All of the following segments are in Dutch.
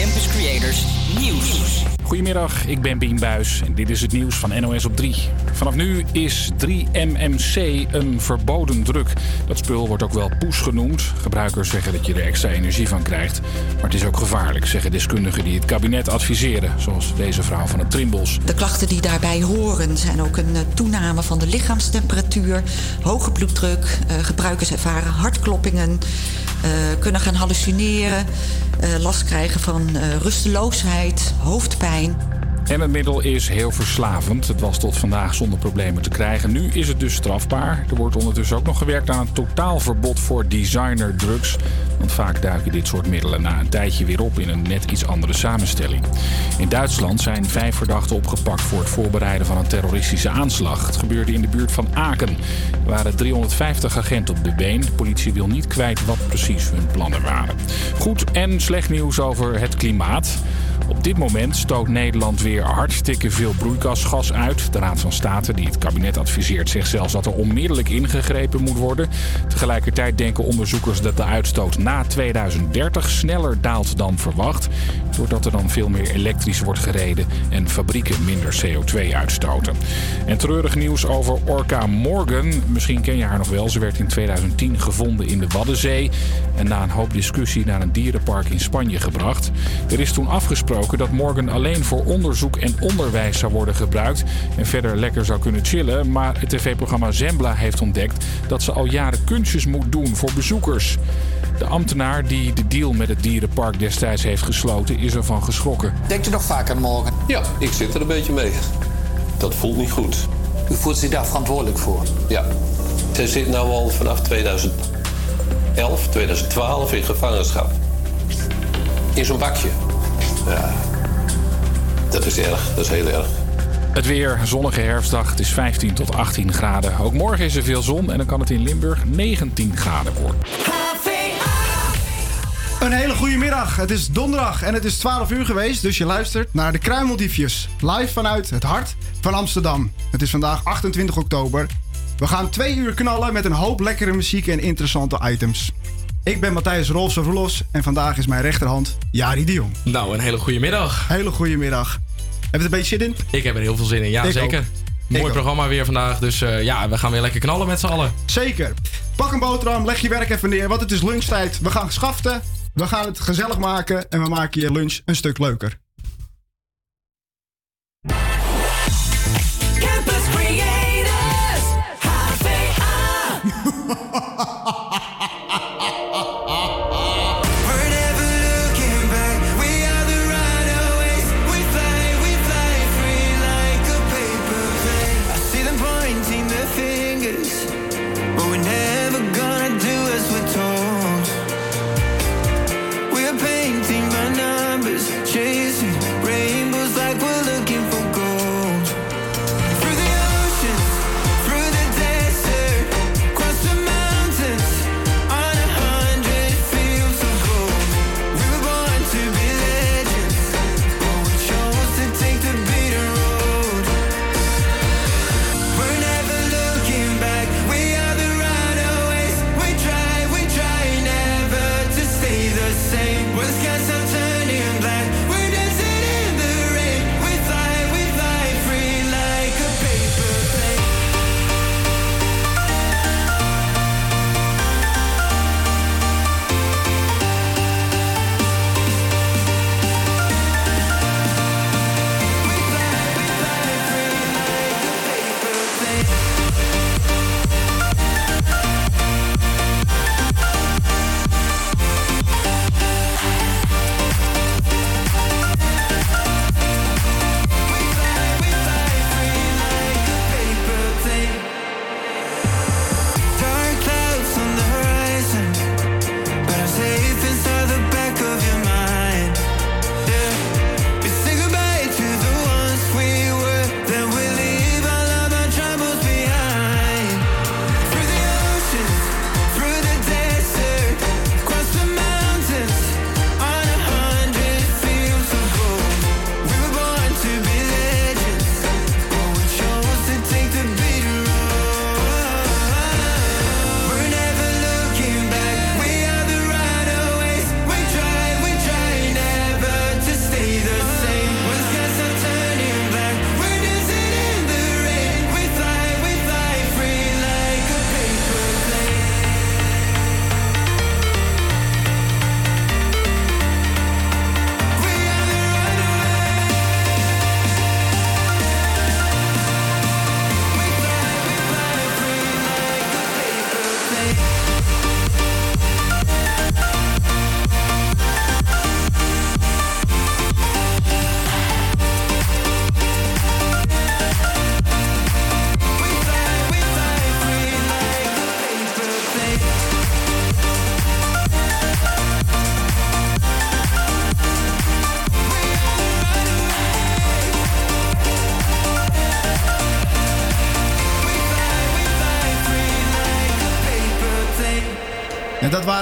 Campus Creators Nieuws. Goedemiddag, ik ben Bien Buis en dit is het nieuws van NOS op 3. Vanaf nu is 3-MMC een verboden druk. Dat spul wordt ook wel poes genoemd. Gebruikers zeggen dat je er extra energie van krijgt. Maar het is ook gevaarlijk, zeggen deskundigen die het kabinet adviseren. Zoals deze vrouw van het Trimbos. De klachten die daarbij horen zijn ook een eh, toename van de lichaamstemperatuur, hoge bloeddruk, uh, gebruikers ervaren hartkloppingen, uh, kunnen gaan hallucineren, last krijgen van rusteloosheid, hoofdpijn. En het middel is heel verslavend. Het was tot vandaag zonder problemen te krijgen. Nu is het dus strafbaar. Er wordt ondertussen ook nog gewerkt aan een totaalverbod voor designerdrugs. Want vaak duiken dit soort middelen na een tijdje weer op in een net iets andere samenstelling. In Duitsland zijn vijf verdachten opgepakt voor het voorbereiden van een terroristische aanslag. Het gebeurde in de buurt van Aken. Er waren 350 agenten op de been. De politie wil niet kwijt wat precies hun plannen waren. Goed en slecht nieuws over het klimaat. Op dit moment stoot Nederland weer hartstikke veel broeikasgas uit. De Raad van State, die het kabinet adviseert, zegt zelfs dat er onmiddellijk ingegrepen moet worden. Tegelijkertijd denken onderzoekers dat de uitstoot na 2030 sneller daalt dan verwacht. Doordat er dan veel meer elektrisch wordt gereden en fabrieken minder CO2 uitstoten. En treurig nieuws over Orca Morgan. Misschien ken je haar nog wel. Ze werd in 2010 gevonden in de Waddenzee. En na een hoop discussie naar een dierenpark in Spanje gebracht. Er is toen afgesproken dat Morgan alleen voor onderzoek en onderwijs zou worden gebruikt en verder lekker zou kunnen chillen. Maar het tv-programma Zembla heeft ontdekt dat ze al jaren kunstjes moet doen voor bezoekers. De ambtenaar die de deal met het dierenpark destijds heeft gesloten is ervan geschrokken. Denkt u nog vaak aan Morgan? Ja, ik zit er een beetje mee. Dat voelt niet goed. U voelt zich daar verantwoordelijk voor? Ja. Zij zit nu al vanaf 2011, 2012 in gevangenschap. In zo'n bakje. Ja, dat is erg. Dat is heel erg. Het weer, zonnige herfstdag. Het is 15 tot 18 graden. Ook morgen is er veel zon en dan kan het in Limburg 19 graden worden. Een hele goede middag. Het is donderdag en het is 12 uur geweest, dus je luistert naar de Kruimeldiefjes. Live vanuit het hart van Amsterdam. Het is vandaag 28 oktober. We gaan twee uur knallen met een hoop lekkere muziek en interessante items. Ik ben Matthijs Rolfs Roelos en vandaag is mijn rechterhand Jari de Jong. Nou, een hele goede middag. Hele goede middag. Heb je er een beetje zin in? Ik heb er heel veel zin in, ja Ik zeker. Mooi ook. programma weer vandaag, dus eh, ja, we gaan weer lekker knallen met z'n allen. Zeker. Pak een boterham, leg je werk even neer, want het is lunchtijd. We gaan schaften, we gaan het gezellig maken en we maken je lunch een stuk leuker.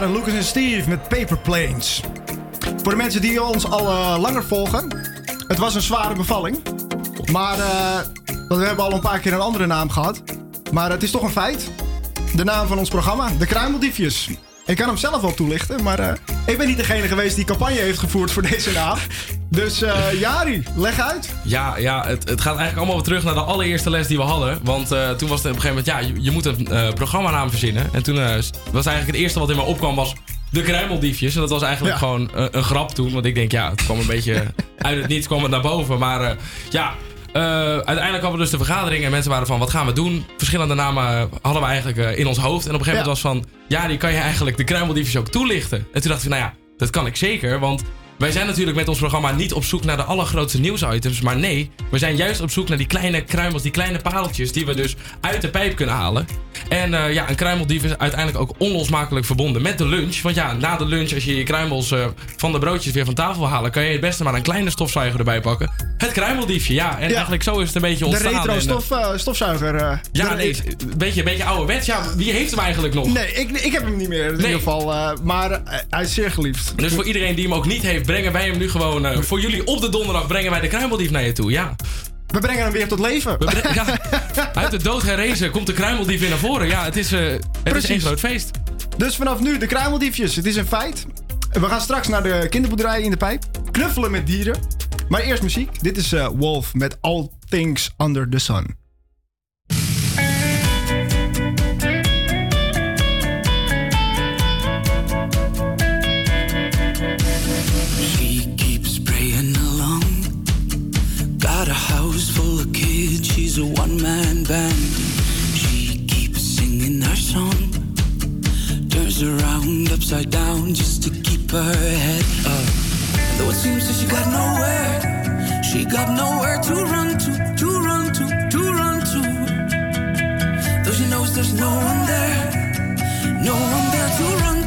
Lucas en Steve met Paper Planes. Voor de mensen die ons al eh, langer volgen. Het was een zware bevalling. Maar eh, we hebben al een paar keer een andere naam gehad. Maar het is toch een feit. De naam van ons programma, de Kruimeldiefjes. Ik kan hem zelf wel toelichten, maar eh, ik ben niet degene geweest die campagne heeft gevoerd voor deze naam. Dus Jari, leg uit. Ja, ja het, het gaat eigenlijk allemaal weer terug naar de allereerste les die we hadden. Want toen was het op een gegeven moment, ja, je, moet een eh, programmanaam verzinnen. En toen was eigenlijk het eerste wat in me opkwam was de Kruimeldiefjes. En dat was eigenlijk Ja. gewoon eh, een grap toen. Want ik denk, ja, het kwam een beetje uit het niets kwam het naar boven. Maar eh, ja, eh, uiteindelijk hadden we dus de vergadering en mensen waren van, wat gaan we doen? Verschillende namen hadden we eigenlijk in ons hoofd. En op een gegeven moment was van, ja, die kan je eigenlijk de Kruimeldiefjes ook toelichten. En toen dacht ik, nou ja, dat kan ik zeker, want... Wij zijn natuurlijk met ons programma niet op zoek naar de allergrootste nieuwsitems. Maar nee, we zijn juist op zoek naar die kleine kruimels, die kleine pareltjes die we dus uit de pijp kunnen halen. En eh, ja, een kruimeldief is uiteindelijk ook onlosmakelijk verbonden met de lunch. Want ja, na de lunch, als je je kruimels eh, van de broodjes weer van tafel wil halen, kan je het beste maar een kleine stofzuiger erbij pakken. Het kruimeldiefje, ja. En Ja. eigenlijk zo is het een beetje De ontstaan. retro En, eh, stof, eh, stofzuiger. eh, ja, de- nee, een beetje, een beetje ouderwets. Ja, wie heeft hem eigenlijk nog? Nee, ik, ik heb hem niet meer in Nee. ieder geval. maar hij is zeer geliefd. Dus voor iedereen die hem ook niet heeft, brengen wij hem nu gewoon. eh, voor jullie op de donderdag brengen wij de kruimeldief naar je toe. Ja. We brengen hem weer tot leven. We ja. Uit de dood herrezen komt de kruimeldief weer naar voren. Ja, het is, het is Precies. één groot feest. Dus vanaf nu de kruimeldiefjes. Het is een feit. We gaan straks naar de kinderboerderij in de pijp. Knuffelen met dieren. Maar eerst muziek. Dit is eh, Wolf met All Things Under the Sun. A one man band. She keeps singing her song. Turns around upside down just to keep her head up. Though it seems that she got nowhere, she got nowhere to run to, to run to, to run to. Though she knows there's no one there, no one there to run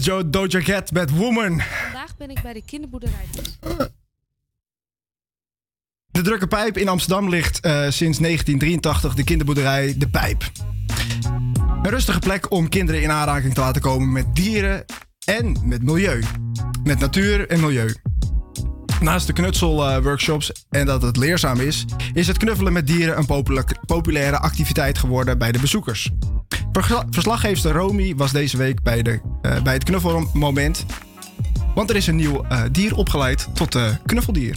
was Joe Doja Cat met Woman. Vandaag ben ik bij de kinderboerderij. De drukke pijp in Amsterdam ligt eh, sinds 1983 de kinderboerderij De Pijp. Een rustige plek om kinderen in aanraking te laten komen met dieren en met milieu. Met natuur en milieu. Naast de knutselworkshops en dat het leerzaam is, is het knuffelen met dieren een popula- populaire activiteit geworden bij de bezoekers. Verslaggeefster Romy was deze week bij, de, eh, bij het knuffelmoment, want er is een nieuw eh, dier opgeleid tot eh, knuffeldier.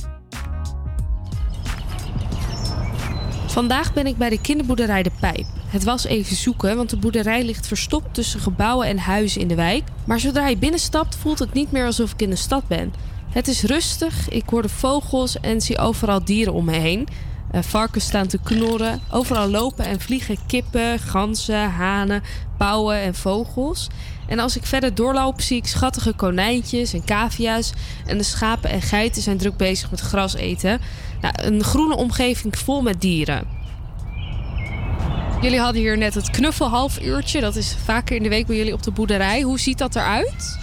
Vandaag ben ik bij de kinderboerderij De Pijp. Het was even zoeken, want de boerderij ligt verstopt tussen gebouwen en huizen in de wijk. Maar zodra je binnenstapt, voelt het niet meer alsof ik in de stad ben. Het is rustig, ik hoor de vogels en zie overal dieren om me heen. Eh, varkens staan te knorren, overal lopen en vliegen kippen, ganzen, hanen, pauwen en vogels. En als ik verder doorloop, zie ik schattige konijntjes en cavia's. En de schapen en geiten zijn druk bezig met gras eten. Nou, een groene omgeving vol met dieren. Jullie hadden hier net het knuffelhalfuurtje. Dat is vaker in de week bij jullie op de boerderij. Hoe ziet dat eruit?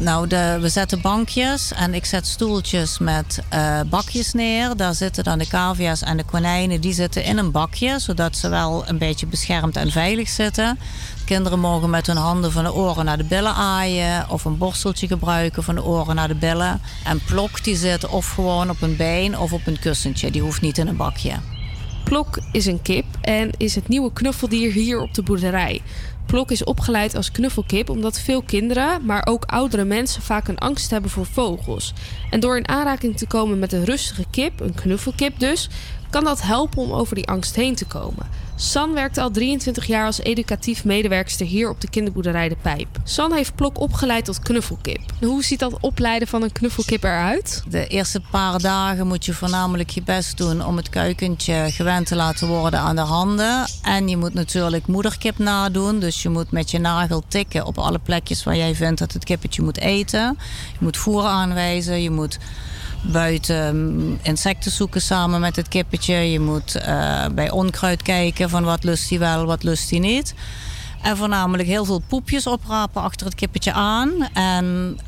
Nou, we zetten bankjes en ik zet stoeltjes met eh, bakjes neer. Daar zitten dan de cavia's en de konijnen. Die zitten in een bakje, zodat ze wel een beetje beschermd en veilig zitten. Kinderen mogen met hun handen van de oren naar de billen aaien... of een borsteltje gebruiken van de oren naar de billen. En Plok die zit of gewoon op een been of op een kussentje. Die hoeft niet in een bakje. Plok is een kip en is het nieuwe knuffeldier hier op de boerderij. Plok is opgeleid als knuffelkip omdat veel kinderen, maar ook oudere mensen vaak een angst hebben voor vogels. En door in aanraking te komen met een rustige kip, een knuffelkip dus, kan dat helpen om over die angst heen te komen. San werkt al 23 jaar als educatief medewerkster hier op de kinderboerderij De Pijp. San heeft Plok opgeleid tot knuffelkip. Hoe ziet dat opleiden van een knuffelkip eruit? De eerste paar dagen moet je voornamelijk je best doen om het kuikentje gewend te laten worden aan de handen. En je moet natuurlijk moederkip nadoen. Dus je moet met je nagel tikken op alle plekjes waar jij vindt dat het kippetje moet eten. Je moet voer aanwijzen. Je moet buiten mm, insecten zoeken samen met het kippetje. Je moet eh, bij onkruid kijken van wat lust hij wel, wat lust hij niet. En voornamelijk heel veel poepjes oprapen achter het kippetje aan. En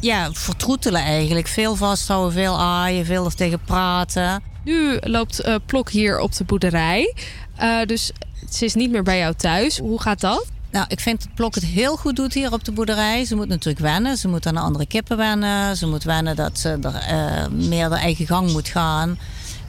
ja, vertroetelen eigenlijk. Veel vasthouden, veel aaien, veel er tegen praten. Nu loopt eh, Plok hier op de boerderij. Eh, dus ze is niet meer bij jou thuis. Hoe gaat dat? Nou, ik vind dat Plok het heel goed doet hier op de boerderij. Ze moet natuurlijk wennen. Ze moet aan de andere kippen wennen. Ze moet wennen dat ze er eh, meer de eigen gang moet gaan.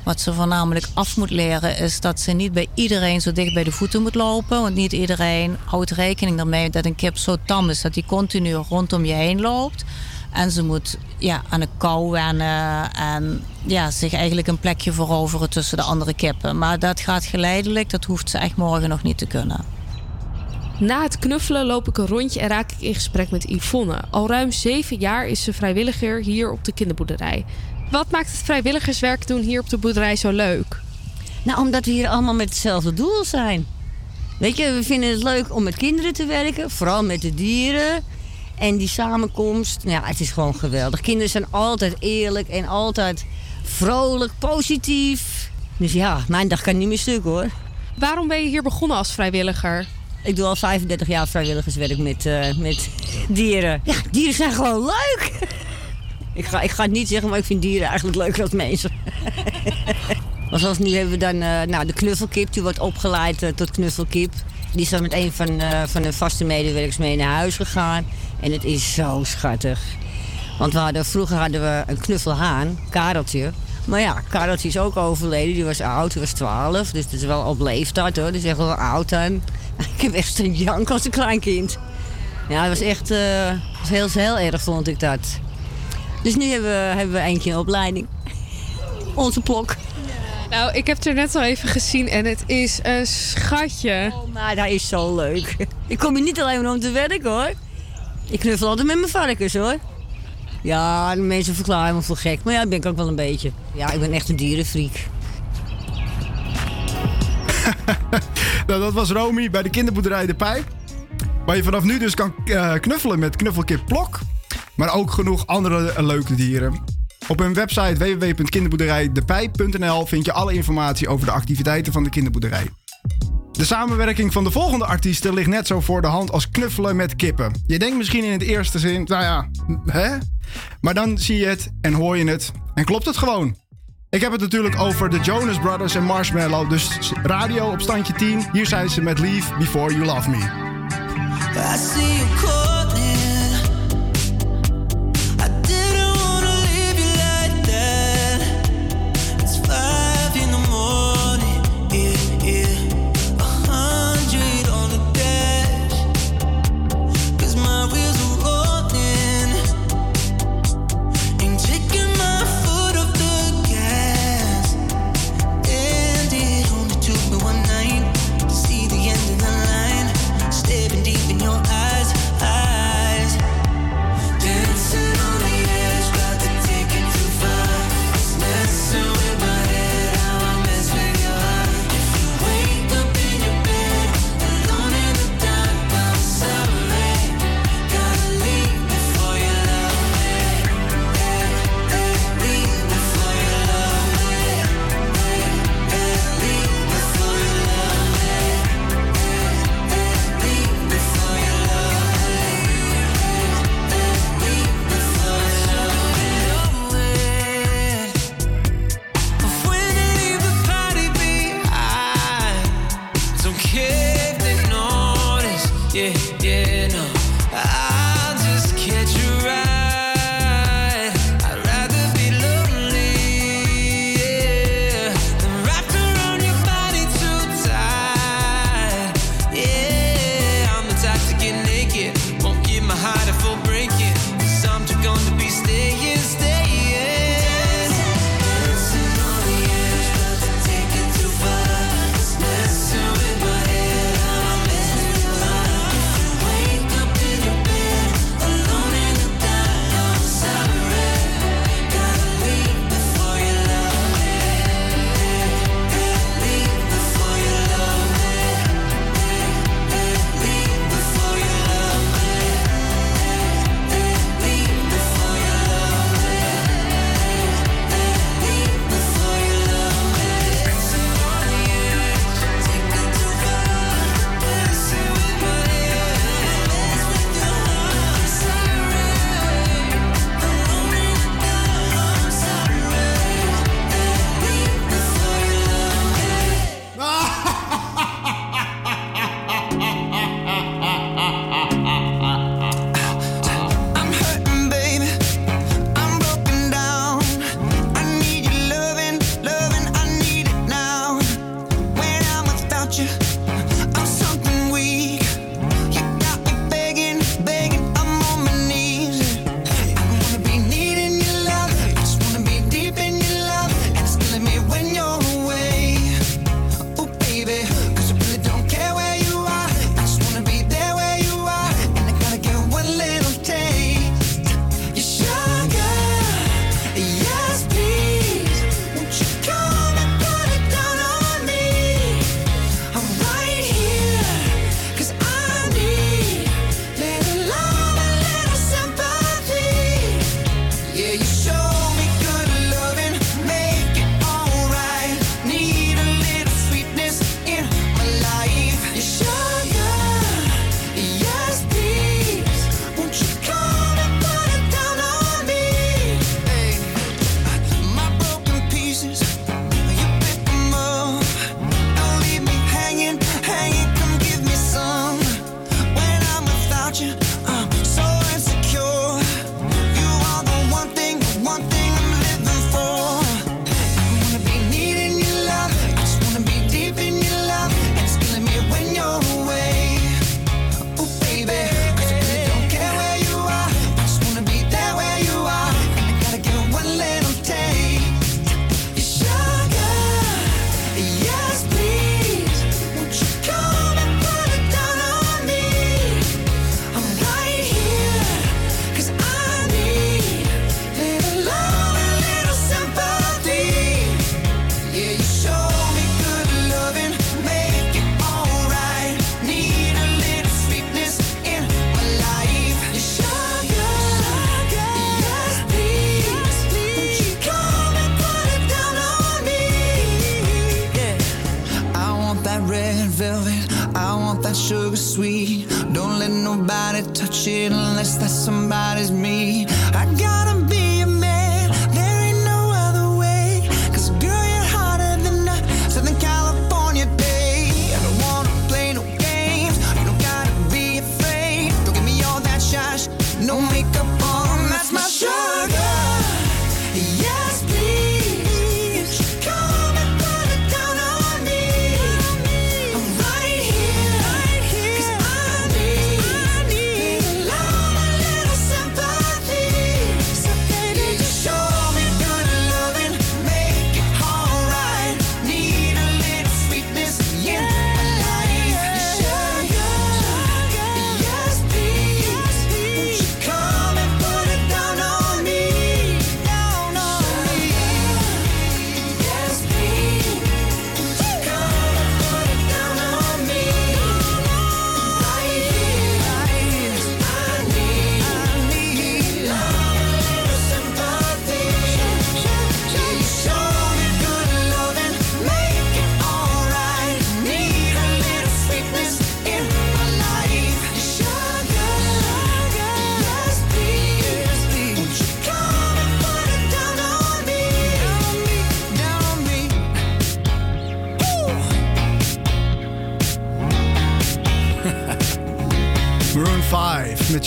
Wat ze voornamelijk af moet leren is dat ze niet bij iedereen zo dicht bij de voeten moet lopen. Want niet iedereen houdt rekening ermee dat een kip zo tam is dat hij continu rondom je heen loopt. En ze moet ja, aan de kou wennen en ja, zich eigenlijk een plekje veroveren tussen de andere kippen. Maar dat gaat geleidelijk, dat hoeft ze echt morgen nog niet te kunnen. Na het knuffelen loop ik een rondje en raak ik in gesprek met Yvonne. Al ruim zeven jaar is ze vrijwilliger hier op de kinderboerderij. Wat maakt het vrijwilligerswerk doen hier op de boerderij zo leuk? Nou, omdat we hier allemaal met hetzelfde doel zijn. Weet je, we vinden het leuk om met kinderen te werken, vooral met de dieren. En die samenkomst, nou ja, het is gewoon geweldig. Kinderen zijn altijd eerlijk en altijd vrolijk, positief. Dus ja, mijn dag kan niet meer stuk hoor. Waarom ben je hier begonnen als vrijwilliger? Ik doe al 35 jaar vrijwilligerswerk met, eh, met dieren. Ja, dieren zijn gewoon leuk. ik, ga, ik ga het niet zeggen, maar ik vind dieren eigenlijk leuker dan mensen. maar zoals nu hebben we dan eh, nou, de knuffelkip. Die wordt opgeleid eh, tot knuffelkip. Die is dan met een van, van de vaste medewerkers mee naar huis gegaan. En het is zo schattig. Want we hadden, vroeger hadden we een knuffelhaan, Kareltje. Maar ja, Kareltje is ook overleden. Die was oud, die was 12. Dus dat is wel op leeftijd hoor. Die is echt wel oud dan. Ik heb echt een jank als een klein kind. Ja, dat was echt eh, was heel, heel erg vond ik dat. Dus nu hebben we, hebben we eentje in opleiding. Onze plok. Nou, ik heb het er net al even gezien en het is een schatje. Oh, maar dat is zo leuk. Ik kom hier niet alleen maar om te werken hoor. Ik knuffel altijd met mijn varkens hoor. Ja, de mensen verklaren me voor gek. Maar ja, dat ben ik ook wel een beetje. Ja, ik ben echt een dierenfreak. Nou, dat was Romy bij de kinderboerderij De Pijp. Waar je vanaf nu dus kan eh, knuffelen met knuffelkip Plok. Maar ook genoeg andere leuke dieren. Op hun website www.kinderboerderijdepijp.nl vind je alle informatie over de activiteiten van de kinderboerderij. De samenwerking van de volgende artiesten ligt net zo voor de hand als knuffelen met kippen. Je denkt misschien in het eerste zin, nou ja, hè? Maar dan zie je het en hoor je het en klopt het gewoon. Ik heb het natuurlijk over de Jonas Brothers en Marshmallow, dus radio op standje 10. Hier zijn ze met Leave Before You Love Me.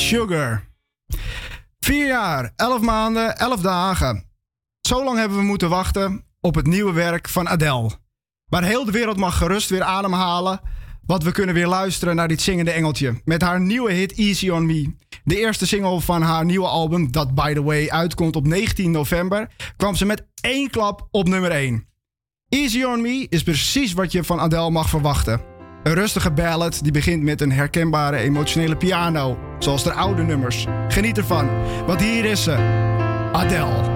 Sugar. Vier jaar, elf maanden, elf dagen. Zo lang hebben we moeten wachten op het nieuwe werk van Adele. Maar heel de wereld mag gerust weer ademhalen. Want we kunnen weer luisteren naar dit zingende engeltje. Met haar nieuwe hit Easy on Me. De eerste single van haar nieuwe album, dat by the way uitkomt op 19 november, kwam ze met één klap op nummer 1. Easy on Me is precies wat je van Adele mag verwachten. Een rustige ballad die begint met een herkenbare emotionele piano, zoals de oude nummers. Geniet ervan, want hier is ze, Adele.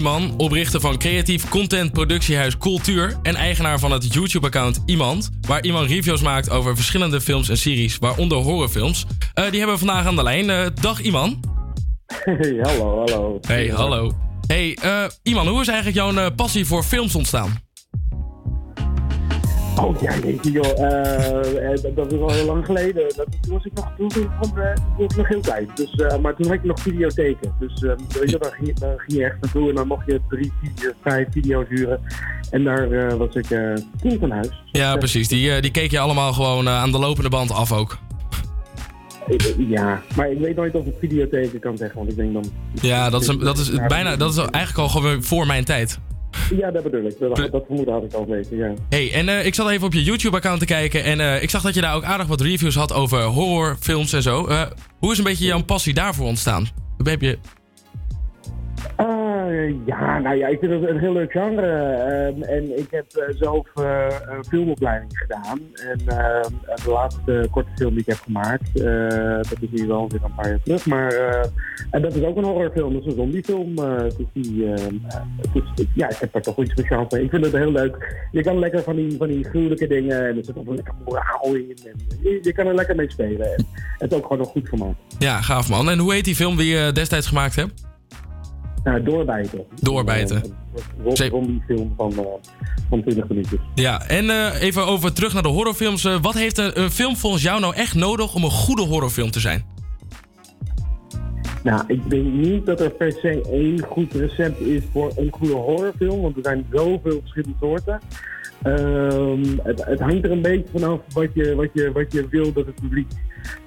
Iman, oprichter van creatief content productiehuis Cultuur en eigenaar van het YouTube-account Iemand, waar Iman reviews maakt over verschillende films en series, waaronder horrorfilms. Eh, die hebben we vandaag aan de lijn. Eh, dag Iman. Hey, hallo, hallo. Hey, hallo. Hey, eh, Iman, hoe is eigenlijk jouw passie voor films ontstaan? Oh ja, jeetje joh. Eh, eh, dat, is al heel lang geleden. Dat, toen was ik nog, toen, eh, toen was ik nog heel klein. Dus, maar toen had ik nog videotheken. Dus weet je, daar, ging, je- daar ging je echt naartoe en dan mocht je drie, vier, vijf video's huren. En daar was ik toen van huis. Ja, precies. Die, die keek je allemaal gewoon aan de lopende band af ook. Ja, maar ik weet nooit of ik videotheken kan zeggen, want ik denk dan... Ja, dat is, dat is bijna, dat is eigenlijk al gewoon voor mijn tijd. Ja, dat bedoel ik. Dat, dat vermoeden had ik al weten, ja. Hey, en eh, ik zat even op je YouTube-account te kijken en eh, ik zag dat je daar ook aardig wat reviews had over horrorfilms en zo. Eh, hoe is een beetje jouw passie daarvoor ontstaan? Heb je... Eh, ja, nou ja, ik vind het een heel leuk genre. ehm, en ik heb eh, zelf eh, een filmopleiding gedaan. En ehm, de laatste korte film die ik heb gemaakt, dat is nu wel weer een paar jaar terug. Maar en dat is ook een horrorfilm, dat is een zombiefilm. dus die, ehm, ja, ik heb daar toch iets speciaals mee. Ik vind het heel leuk. Je kan lekker van die, van die gruwelijke dingen en er zit ook een lekker moraal in. En je, je kan er lekker mee spelen. En het is ook gewoon nog goed gemaakt. Ja, gaaf man. En hoe heet die film die je destijds gemaakt hebt? Nou, doorbijten. Doorbijten. Een zombiefilm van, eh, van 20 minuutjes. Ja, en eh, even over terug naar de horrorfilms. Eh, wat heeft een, een film volgens jou nou echt nodig om een goede horrorfilm te zijn? Nou, ik denk niet dat er per se één goed recept is voor een goede horrorfilm, want er zijn zoveel verschillende soorten. Ehm, het, het hangt er een beetje vanaf wat je, wat je, wat je wil dat het publiek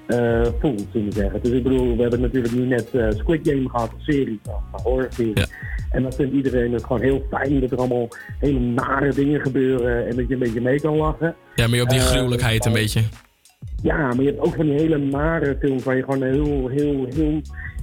eh, voelt, zullen we zeggen. Dus ik bedoel, we hebben natuurlijk nu net eh, Squid Game gehad, een serie, een horrorserie. En dan vindt iedereen het gewoon heel fijn dat er allemaal hele nare dingen gebeuren en dat je een beetje mee kan lachen. Ja, meer op die Eh, gruwelijkheid een beetje. Ja, maar je hebt ook van die hele nare films waar je gewoon heel, heel, heel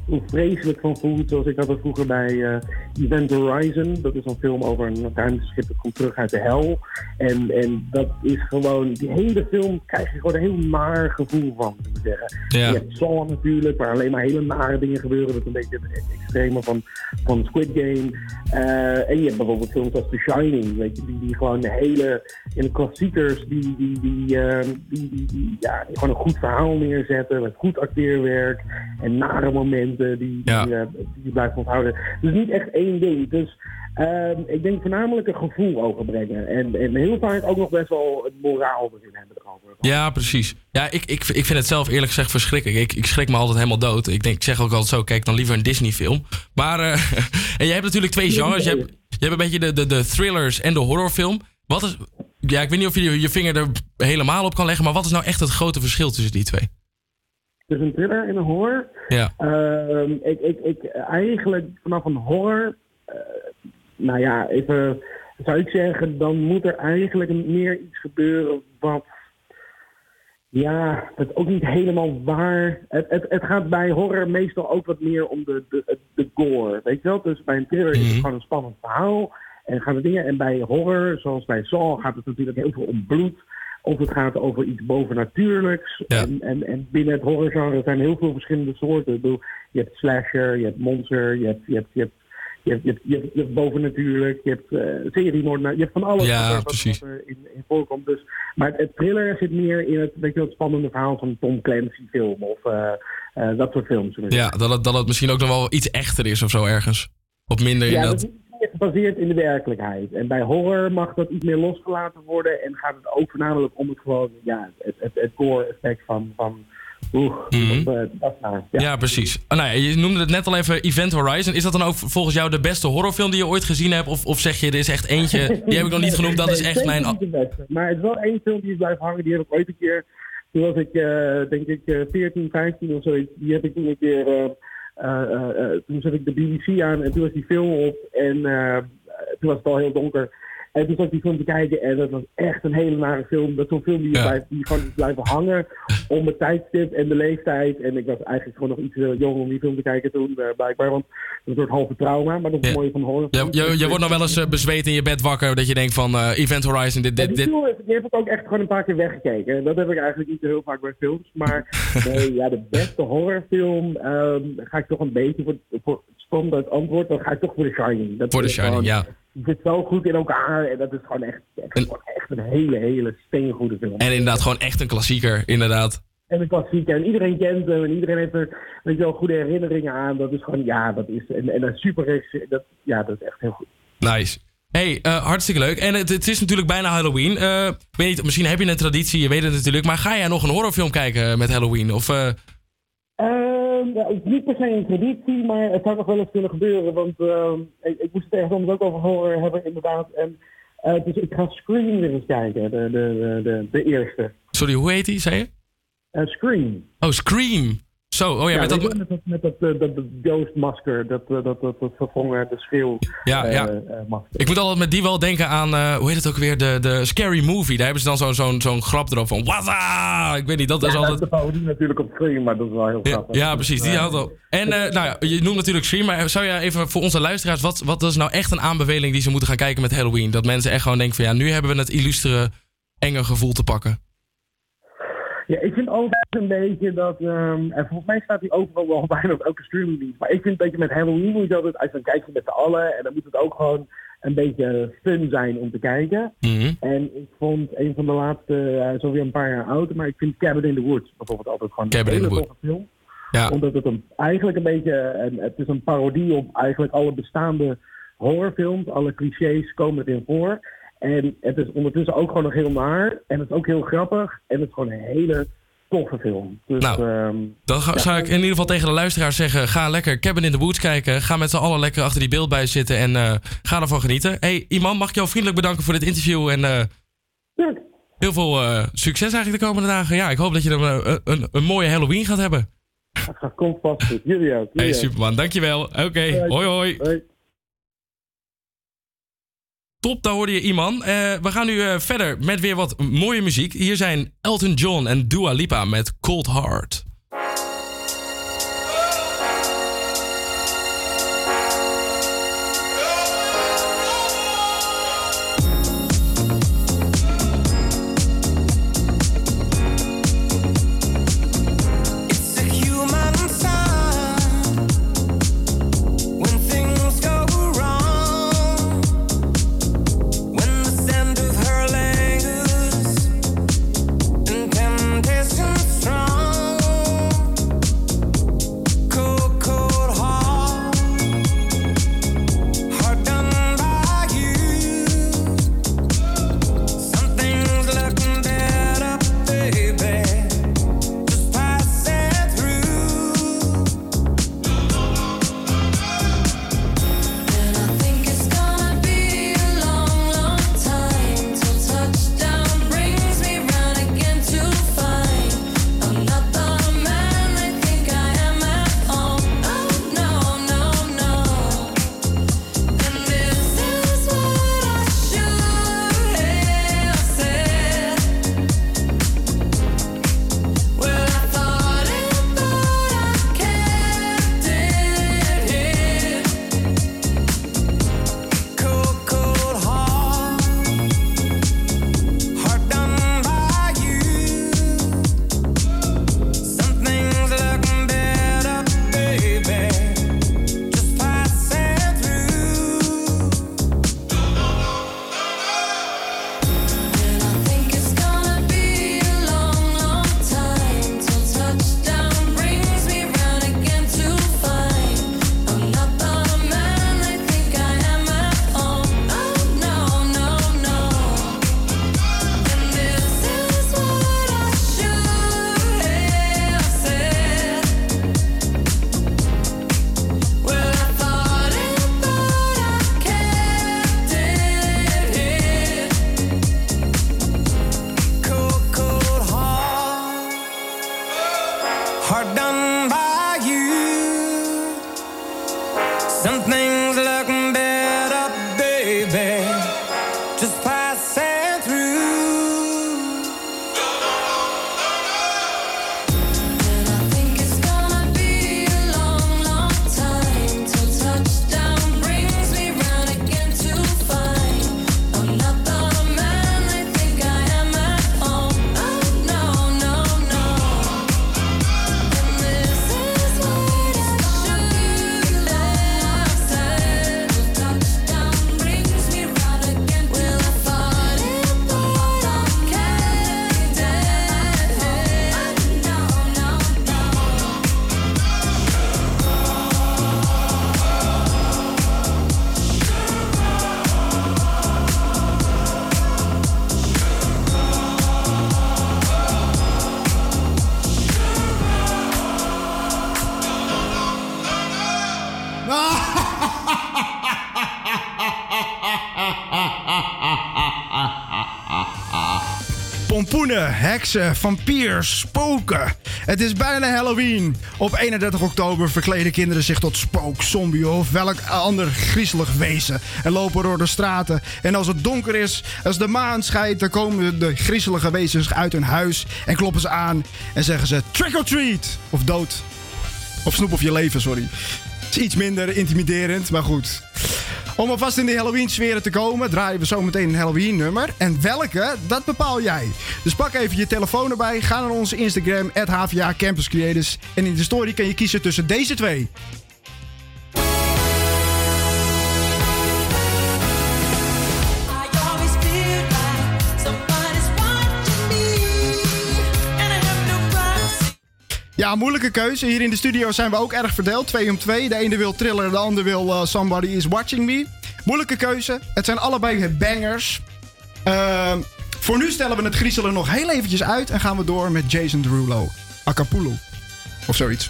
vreselijk van voelt. Zoals ik had het vroeger bij eh, Event Horizon. Dat is een film over een ruimteschip dat komt terug uit de hel. En, en dat is gewoon, die hele film krijg je gewoon een heel naar gevoel van, moet ik zeggen. Ja. Je hebt Saw natuurlijk, waar alleen maar hele nare dingen gebeuren. Dat is een beetje het extreme van, van Squid Game. Eh, en je hebt bijvoorbeeld films als The Shining, weet je, die, die gewoon de hele, in de klassiekers, die, die, die, eh, die, die, die, ja, die gewoon een goed verhaal neerzetten, met goed acteerwerk en nare momenten die, die, eh, die je blijft onthouden. Dus niet echt één ding. Dus ehm, ik denk voornamelijk een gevoel overbrengen. En, en heel vaak ook nog best wel het moraal erin hebben erover. Ja, precies. Ja, ik, ik, ik vind het zelf eerlijk gezegd verschrikkelijk. Ik, ik schrik me altijd helemaal dood. Ik, denk, ik zeg ook altijd zo, kijk dan liever een Disney-film. Maar, eh, en jij hebt natuurlijk twee genres. Je hebt, je hebt een beetje de, de, de thrillers en de horrorfilm. Wat is, ja, ik weet niet of je je vinger er helemaal op kan leggen, maar wat is nou echt het grote verschil tussen die twee? Dus een thriller en een horror. Ja. Ehm, ik, ik, ik, eigenlijk vanaf een horror, eh, nou ja, even zou ik zeggen, dan moet er eigenlijk meer iets gebeuren wat, ja, het ook niet helemaal waar. Het, het, het gaat bij horror meestal ook wat meer om de, de, de gore, weet je wel? Dus bij een thriller is het gewoon een spannend verhaal en gaan er dingen. En bij horror, zoals bij Saw, gaat het natuurlijk heel veel om bloed. Of het gaat over iets bovennatuurlijks. En, en, en binnen het horrorgenre zijn heel veel verschillende soorten. Ik bedoel, je hebt slasher, je hebt monster, je hebt, je hebt, je hebt, je hebt, je hebt, je hebt, je hebt bovennatuurlijk, je hebt uh, seriemoord, je hebt van alles Ja, wat, wat- precies. wat er in, in voorkomt. Dus, maar het, thriller zit meer in het, weet je, het spannende verhaal van een Tom Clancy film of eh, eh, dat soort films. Ja, dat het, dat het misschien ook nog wel iets echter is of zo ergens. Of minder in Ja, dat... meer gebaseerd in de werkelijkheid. En bij horror mag dat iets meer losgelaten worden. En gaat het ook voornamelijk om het gewoon, ja, het, het, het core effect van, van oeh, Mhm. dat, eh, dat nou, Ja, precies. Ah, nou ja, je noemde het net al even Event Horizon. Is dat dan ook volgens jou de beste horrorfilm die je ooit gezien hebt? Of, of zeg je, er is echt eentje, die heb ik nog niet genoemd, dat is echt mijn... niet de beste. Maar het is wel één film die is blijven hangen. Die heb ik ooit een keer. Toen was ik, eh, denk ik, eh, 14, 15 of zoiets. Die heb ik toen een keer. eh, eh, eh, eh, toen zette ik de BBC aan en toen was die film op. En eh, toen was het al heel donker. En toen zat ik die film te kijken en dat was echt een hele nare film. Dat is zo'n film die, je blijft, die gewoon blijven hangen om het tijdstip en de leeftijd. En ik was eigenlijk gewoon nog iets te jong om die film te kijken toen, eh, blijkbaar. Want een soort halve trauma, maar dat is het mooie van horror. Je, je, je wordt nog wel eens eh, bezweet in je bed wakker dat je denkt van eh, Event Horizon, dit, Ja, dit, die dit. film heb, die heb ik ook echt gewoon een paar keer weggekeken. En Dat heb ik eigenlijk niet zo heel vaak bij films. Maar nee, ja, de beste horrorfilm ehm, ga ik toch een beetje voor, voor standaard antwoord, dan ga ik toch voor The Shining. Dat Voor The Shining, gewoon- ja. Zit zo goed in elkaar en dat is gewoon echt, echt, gewoon echt een hele, hele steengoede film. En inderdaad gewoon echt een klassieker, inderdaad. En een klassieker. En iedereen kent hem. En iedereen heeft er weet je wel, goede herinneringen aan. Dat is gewoon, ja, dat is... En, en een super dat, ja, dat is echt heel goed. Nice. Hey, eh, hartstikke leuk. En het, het is natuurlijk bijna Halloween. Eh, weet niet, misschien heb je een traditie, je weet het natuurlijk. Maar ga jij nog een horrorfilm kijken met Halloween? Of, eh, Niet per se een traditie, maar het zou nog wel eens kunnen gebeuren. Want ehm, ik, ik moest het ergens anders ook over horror hebben, inderdaad. En, eh, dus ik ga Scream weer eens kijken, de, de, de, de, eerste. sorry, hoe heet die, zei je? Eh, Scream. Oh, Scream. Zo, oh ja, met dat... je, met dat, dat, eh, dat, dat dat, eh, dat, dat, dat vervangen de schreeuw Ja, eh, ja. masker. Ik moet altijd met die wel denken aan, hoe heet het ook weer, de, de Scary Movie. Daar hebben ze dan zo'n zo'n zo'n grap erop van, waza! Ik weet niet, dat is altijd... de parodie natuurlijk op Scream, maar dat is wel heel grappig. ja, precies. Die al. En nou ja, je noemt natuurlijk Scream, maar zou jij even voor onze luisteraars, wat, wat is nou echt een aanbeveling die ze moeten gaan kijken met Halloween? Dat mensen echt gewoon denken van, ja, nu hebben we het illustere, enge gevoel te pakken. Ja, ik vind altijd een beetje dat, ehm, en volgens mij staat hij overal wel bijna op elke streamingdienst. Maar ik vind dat je met Halloween moet je altijd, als dan je met z'n allen en dan moet het ook gewoon een beetje fun zijn om te kijken. Mhm. En ik vond een van de laatste, uh, zo weer een paar jaar oud, maar ik vind Cabin in the Woods bijvoorbeeld altijd gewoon Cabin een hele toffe film. Ja. Omdat het een, eigenlijk een beetje, een, het is een parodie op eigenlijk alle bestaande horrorfilms. Alle clichés komen erin voor. En het is ondertussen ook gewoon nog heel naar. En het is ook heel grappig. En het is gewoon een hele toffe film. Dus, Nou, ehm, Dan ga- ja. zou ik in ieder geval tegen de luisteraars zeggen: ga lekker Cabin in the Woods kijken. Ga met z'n allen lekker achter die beeldbuis zitten en eh, ga ervan genieten. Hey, Iman, mag ik jou vriendelijk bedanken voor dit interview en eh, heel veel eh, succes eigenlijk de komende dagen. Ja, ik hoop dat je een, een, een mooie Halloween gaat hebben. Dat komt vast goed. Jullie ook. Jullie ook. superman, dankjewel. Oké, hoi hoi. Top, daar hoorde je Iman. Eh, we gaan nu eh, verder met weer wat mooie muziek. Hier zijn Elton John en Dua Lipa met Cold Heart. Pompoenen, heksen, vampiers, spoken. Het is bijna Halloween. Op 31 oktober verkleden kinderen zich tot spook, zombie of welk ander griezelig wezen. En lopen door de straten. En als het donker is, als de maan schijnt, dan komen de griezelige wezens uit hun huis en kloppen ze aan. En zeggen ze trick or treat. Of dood. Of snoep of je leven, sorry. Het is iets minder intimiderend, maar goed. Om alvast in de Halloween-sferen te komen, draaien we zo meteen een Halloween-nummer. En welke, dat bepaal jij. Dus pak even je telefoon erbij, ga naar onze Instagram, HVA Campus Creators. En in de story kan je kiezen tussen deze twee. Ja, moeilijke keuze. Hier in de studio zijn we ook erg verdeeld. Twee om twee. De ene wil thriller, de ander wil eh, Somebody is Watching Me. Moeilijke keuze. Het zijn allebei bangers. Ehm, voor nu stellen we het griezelen nog heel eventjes uit... en gaan we door met Jason Derulo. Acapulco. Of zoiets.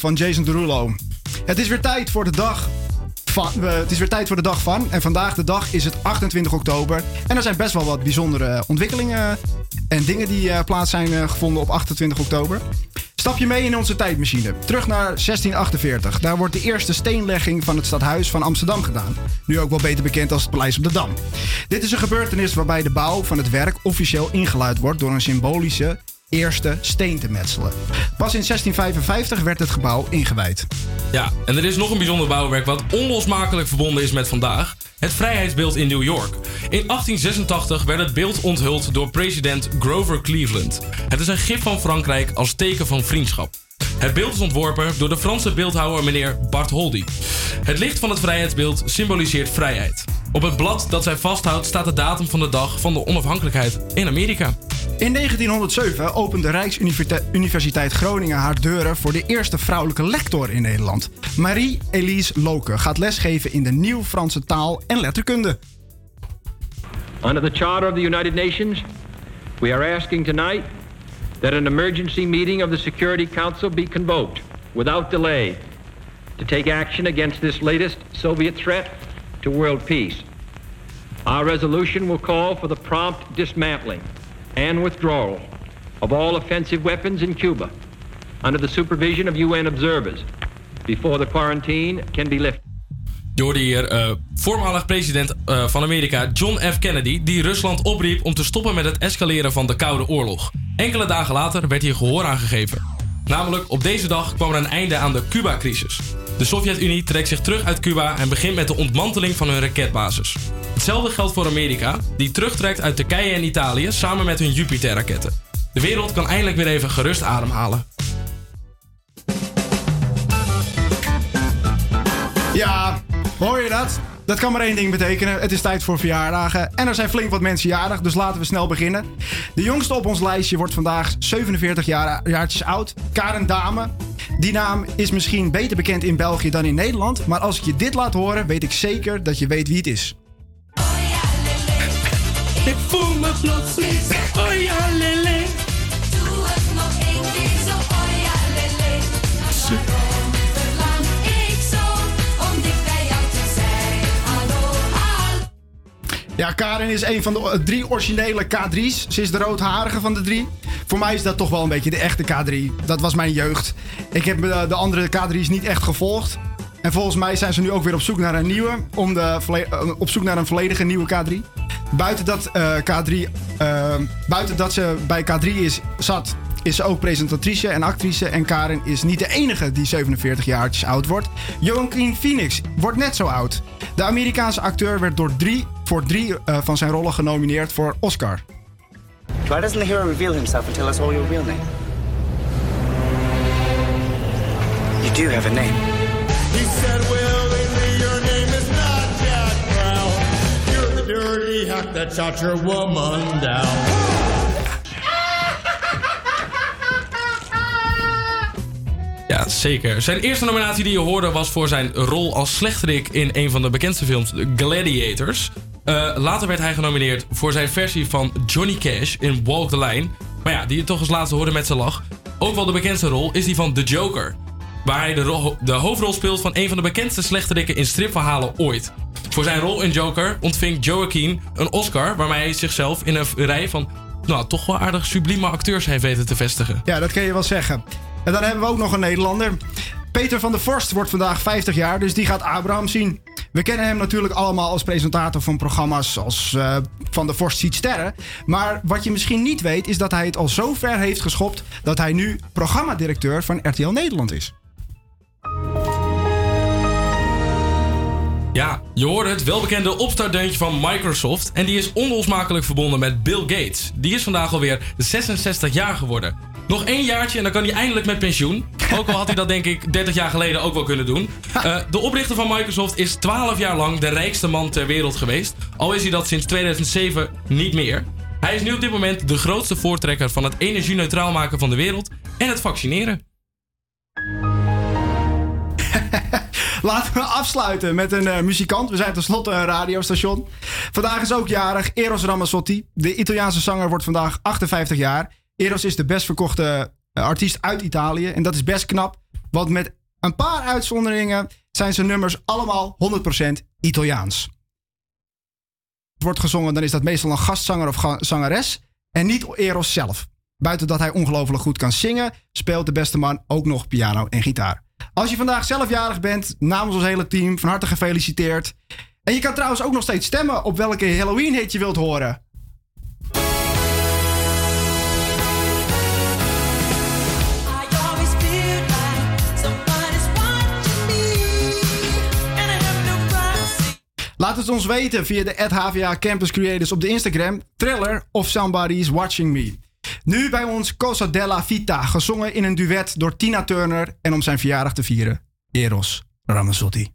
Van Jason Derulo. Het is weer tijd voor de dag van. eh, het is weer tijd voor de dag van. En vandaag de dag is het 28 oktober. En er zijn best wel wat bijzondere ontwikkelingen en dingen die eh, plaats zijn eh, gevonden op 28 oktober. Stap je mee in onze tijdmachine. Terug naar 1648. Daar wordt de eerste steenlegging van het stadhuis van Amsterdam gedaan. Nu ook wel beter bekend als het Paleis op de Dam. Dit is een gebeurtenis waarbij de bouw van het werk officieel ingeluid wordt door een symbolische eerste steen te metselen. Pas in 1655 werd het gebouw ingewijd. Ja, en er is nog een bijzonder bouwwerk wat onlosmakelijk verbonden is met vandaag. Het Vrijheidsbeeld in New York. In 1886 werd het beeld onthuld door president Grover Cleveland. Het is een gif van Frankrijk als teken van vriendschap. Het beeld is ontworpen door de Franse beeldhouwer meneer Bart Holdy. Het licht van het vrijheidsbeeld symboliseert vrijheid. Op het blad dat zij vasthoudt staat de datum van de dag van de onafhankelijkheid in Amerika. In 1907 opende Rijksuniversiteit Groningen haar deuren voor de eerste vrouwelijke lector in Nederland. Marie-Elise Loke gaat lesgeven in de nieuw-Franse taal en letterkunde. Under the Charter of the United Nations, we are asking tonight that an emergency meeting of the Security Council be convoked without delay to take action against this latest Soviet threat to world peace. Our resolution will call for the prompt dismantling and withdrawal of all offensive weapons in Cuba under the supervision of UN observers before the quarantine can be lifted. Je hoorde hier eh, voormalig president eh, van Amerika John F. Kennedy... die Rusland opriep om te stoppen met het escaleren van de Koude Oorlog. Enkele dagen later werd hier gehoor aangegeven. Namelijk op deze dag kwam er een einde aan de Cuba-crisis. De Sovjet-Unie trekt zich terug uit Cuba en begint met de ontmanteling van hun raketbasis. Hetzelfde geldt voor Amerika, die terugtrekt uit Turkije en Italië samen met hun Jupiter-raketten. De wereld kan eindelijk weer even gerust ademhalen. Ja, hoor je dat? Dat kan maar één ding betekenen. Het is tijd voor verjaardagen. En er zijn flink wat mensen jarig, dus laten we snel beginnen. De jongste op ons lijstje wordt vandaag 47 jaar, jaartjes oud. Karen Dame. Die naam is misschien beter bekend in België dan in Nederland. Maar als ik je dit laat horen, weet ik zeker dat je weet wie het is. Ik voel me oh ja, lele. Ja, Karen is een van de drie originele K3's. Ze is de roodharige van de drie. Voor mij is dat toch wel een beetje de echte K3. Dat was mijn jeugd. Ik heb eh, de andere K3's niet echt gevolgd. En volgens mij zijn ze nu ook weer op zoek naar een nieuwe. Om de, eh, op zoek naar een volledige nieuwe K3. Buiten dat, eh, K3, eh, buiten dat ze bij K3 is, zat, is ze ook presentatrice en actrice. En Karen is niet de enige die 47 jaar oud wordt. Joaquin Phoenix wordt net zo oud. De Amerikaanse acteur werd door drie, voor drie eh, van zijn rollen genomineerd voor Oscar. Why doesn't the hero reveal himself and tell us all your real name? You do have a name. He said, Well, lately your name is not Jack Brown. You're the dirty hack that shot your woman down. Ja, zeker. Zijn eerste nominatie die je hoorde was voor zijn rol als slechterik in een van de bekendste films, Gladiators. Eh, later werd hij genomineerd voor zijn versie van Johnny Cash in Walk the Line. Maar ja, die je toch als laatste hoorde met zijn lach. Ook wel de bekendste rol is die van The Joker. Waar hij de, de hoofdrol speelt van een van de bekendste slechterikken in stripverhalen ooit. Voor zijn rol in Joker ontving Joaquin een Oscar waarmee hij zichzelf in een rij van nou, toch wel aardig sublieme acteurs heeft weten te vestigen. Ja, dat kun je wel zeggen. En dan hebben we ook nog een Nederlander. Peter van der Vorst wordt vandaag 50 jaar, dus die gaat Abraham zien. We kennen hem natuurlijk allemaal als presentator van programma's als eh, Van der Vorst ziet sterren. Maar wat je misschien niet weet, is dat hij het al zo ver heeft geschopt dat hij nu programmadirecteur van RTL Nederland is. Ja, je hoorde het welbekende opstartdeuntje van Microsoft. En die is onlosmakelijk verbonden met Bill Gates. Die is vandaag alweer 66 jaar geworden. Nog één jaartje en dan kan hij eindelijk met pensioen. Ook al had hij dat denk ik 30 jaar geleden ook wel kunnen doen. Eh, de oprichter van Microsoft is 12 jaar lang de rijkste man ter wereld geweest. Al is hij dat sinds 2007 niet meer. Hij is nu op dit moment de grootste voortrekker van het energie-neutraal maken van de wereld en het vaccineren. Laten we afsluiten met een eh, muzikant. We zijn tenslotte een radiostation. Vandaag is ook jarig Eros Ramazzotti. De Italiaanse zanger wordt vandaag 58 jaar. Eros is de best verkochte eh, artiest uit Italië. En dat is best knap. Want met een paar uitzonderingen zijn zijn nummers allemaal 100% Italiaans. wordt gezongen, dan is dat meestal een gastzanger of zangeres. En niet Eros zelf. Buiten dat hij ongelooflijk goed kan zingen, speelt de beste man ook nog piano en gitaar. Als je vandaag zelf jarig bent, namens ons hele team, van harte gefeliciteerd. En je kan trouwens ook nog steeds stemmen op welke Halloween hit je wilt horen. Laat het ons weten via de HVA Campus Creators op de Instagram, Thriller of Somebody's Watching Me. Nu bij ons Cosa della Vita, gezongen in een duet door Tina Turner en om zijn verjaardag te vieren, Eros Ramazzotti.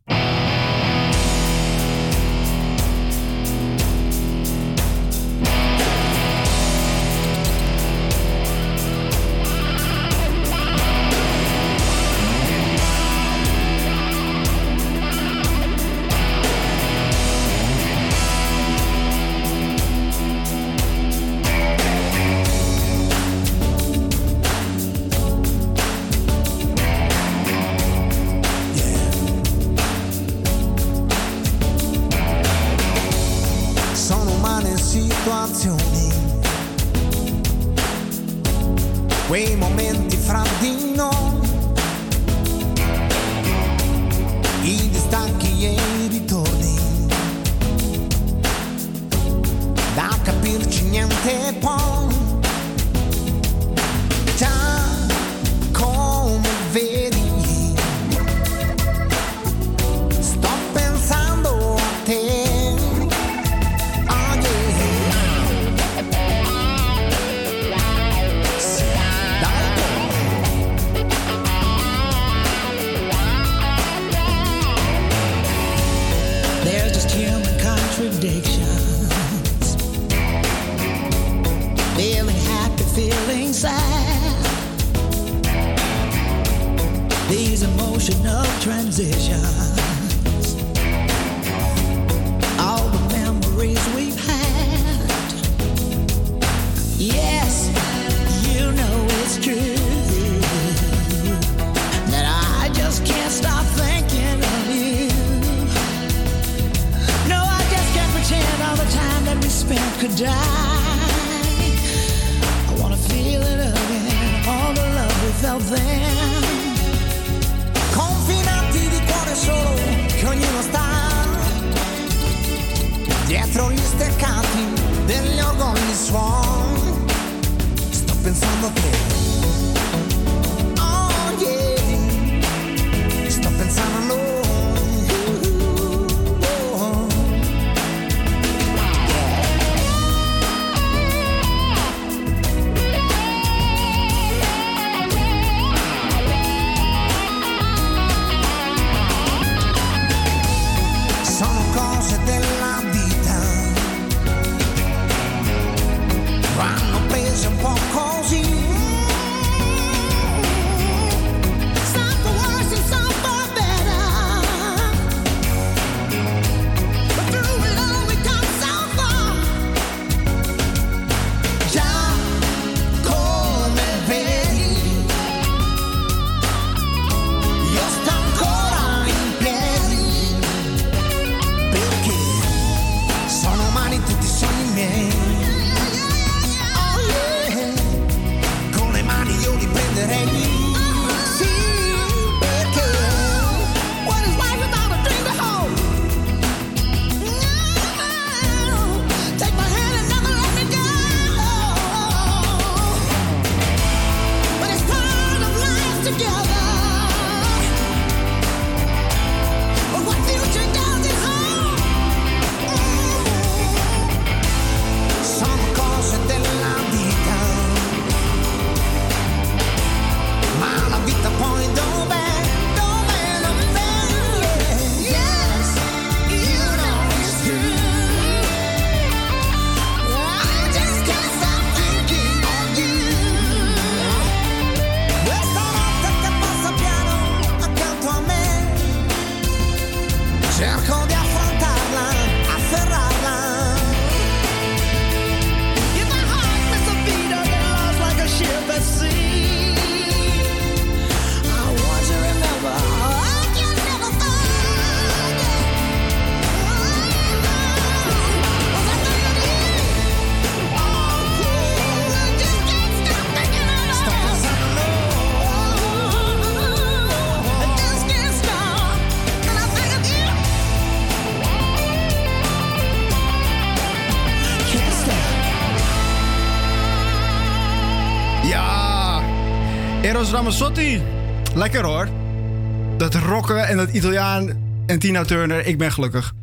Italiaan en Tina Turner. Ik ben gelukkig.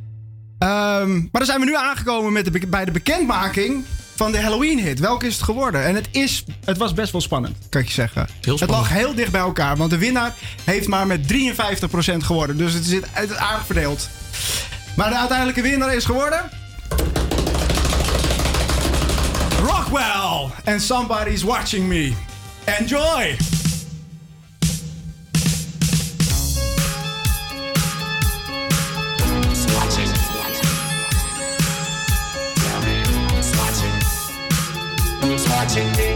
Ehm, maar dan zijn we nu aangekomen met de, bij de bekendmaking van de Halloween-hit. Welke is het geworden? En het, is, het was best wel spannend, kan ik je zeggen. Het lag heel dicht bij elkaar, want de winnaar heeft maar met 53% geworden. Dus het is het aardig verdeeld. Maar de uiteindelijke winnaar is geworden... Rockwell and Somebody's Watching Me. Enjoy! watching me.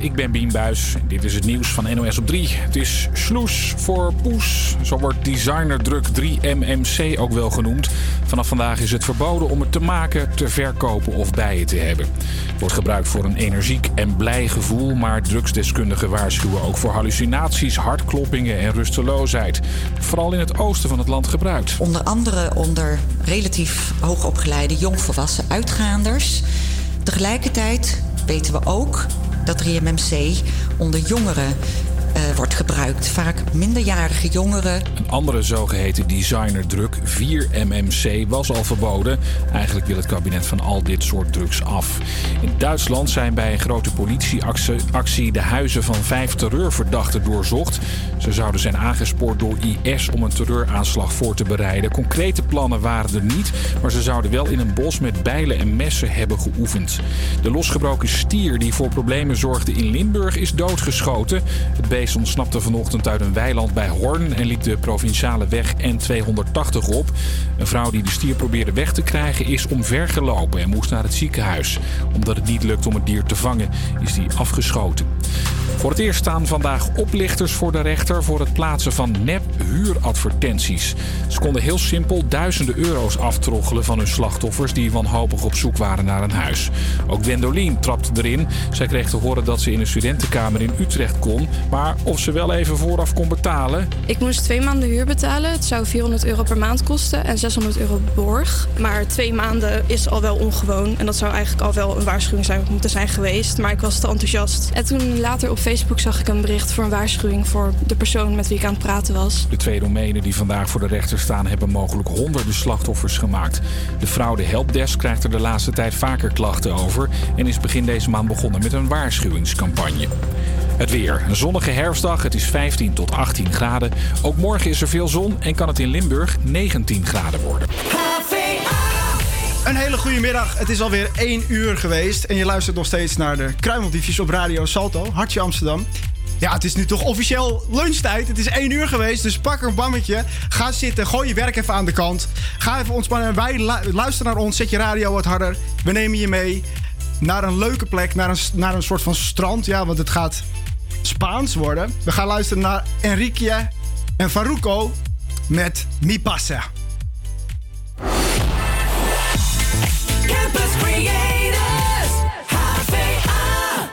Ik ben Bien Buis. en Dit is het nieuws van NOS op 3. Het is sloes voor poes. Zo wordt designerdruk 3MMC ook wel genoemd. Vanaf vandaag is het verboden om het te maken, te verkopen of bij je te hebben. Het wordt gebruikt voor een energiek en blij gevoel, maar drugsdeskundigen waarschuwen ook voor hallucinaties, hartkloppingen en rusteloosheid. Vooral in het oosten van het land gebruikt. Onder andere onder relatief hoogopgeleide jongvolwassen uitgaanders. Tegelijkertijd weten we ook dat 3MMC onder jongeren eh, wordt gebruikt. Vaak minderjarige jongeren. Een andere zogeheten designerdruk, 4MMC, was al verboden. Eigenlijk wil het kabinet van al dit soort drugs af. In Duitsland zijn bij een grote politieactie actie de huizen van vijf terreurverdachten doorzocht. Ze zouden zijn aangespoord door IS om een terreuraanslag voor te bereiden. Concrete plannen waren er niet, maar ze zouden wel in een bos met bijlen en messen hebben geoefend. De losgebroken stier die voor problemen zorgde in Limburg is doodgeschoten. Het beest ontsnapte vanochtend uit een weiland bij Hoorn en liep de provinciale weg N280 op. Een vrouw die de stier probeerde weg te krijgen is omvergelopen en moest naar het ziekenhuis. Omdat het niet lukt om het dier te vangen, is die afgeschoten. Voor het eerst staan vandaag oplichters voor de rechter voor het plaatsen van nep-huuradvertenties. Ze konden heel simpel duizenden euro's aftroggelen van hun slachtoffers die wanhopig op zoek waren naar een huis. Ook Gwendolien trapte erin. Zij kreeg te horen dat ze in een studentenkamer in Utrecht kon, maar of ze wel even vooraf kon betalen. Ik moest twee maanden huur betalen. Het zou 400 euro per maand kosten en 600 euro borg. Maar twee maanden is al wel ongewoon. En dat zou eigenlijk al wel een waarschuwing zijn, moeten zijn geweest. Maar ik was te enthousiast. En toen later op Facebook zag ik een bericht voor een waarschuwing voor de persoon met wie ik aan het praten was. De twee domeinen die vandaag voor de rechter staan hebben mogelijk honderden slachtoffers gemaakt. De fraude helpdesk krijgt er de laatste tijd vaker klachten over en is begin deze maand begonnen met een waarschuwingscampagne. Het weer. Een zonnige herfstdag. Het is 15 tot 18 graden. Ook morgen is er veel zon en kan het in Limburg 19 graden worden. Een hele goede middag. Het is alweer 1 uur geweest. En je luistert nog steeds naar de Kruimeldiefjes op Radio Salto, Hartje Amsterdam. Ja, het is nu toch officieel lunchtijd. Het is 1 uur geweest, dus pak een bammetje. Ga zitten, gooi je werk even aan de kant. Ga even ontspannen. Wij lu- luister naar ons, zet je radio wat harder. We nemen je mee naar een leuke plek, naar een, naar een soort van strand. Ja, want het gaat Spaans worden. We gaan luisteren naar Enrique en Faruco met Mi Pasa. Campus Creators, HVA.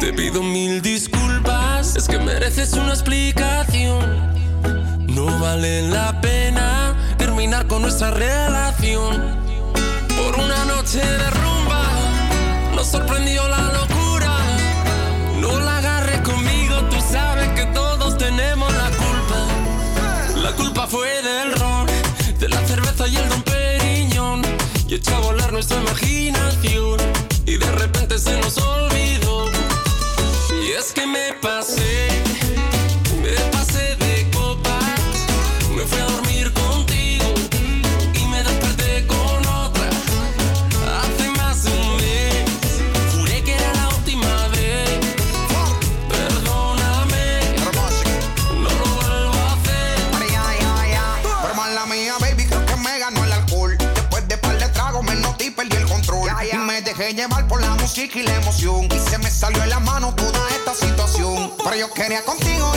Te pido mil disculpas, es que mereces una explicación. No vale la pena terminar con nuestra relación. Por una noche de rumba nos sorprendió la locura. No la agarres conmigo, tú sabes que todos tenemos la culpa. La culpa fue del ron, de la cerveza y el don Periñón. Y echó a volar nuestra imaginación. Y de repente se nos olvidó. Y es que me pasé, quería contigo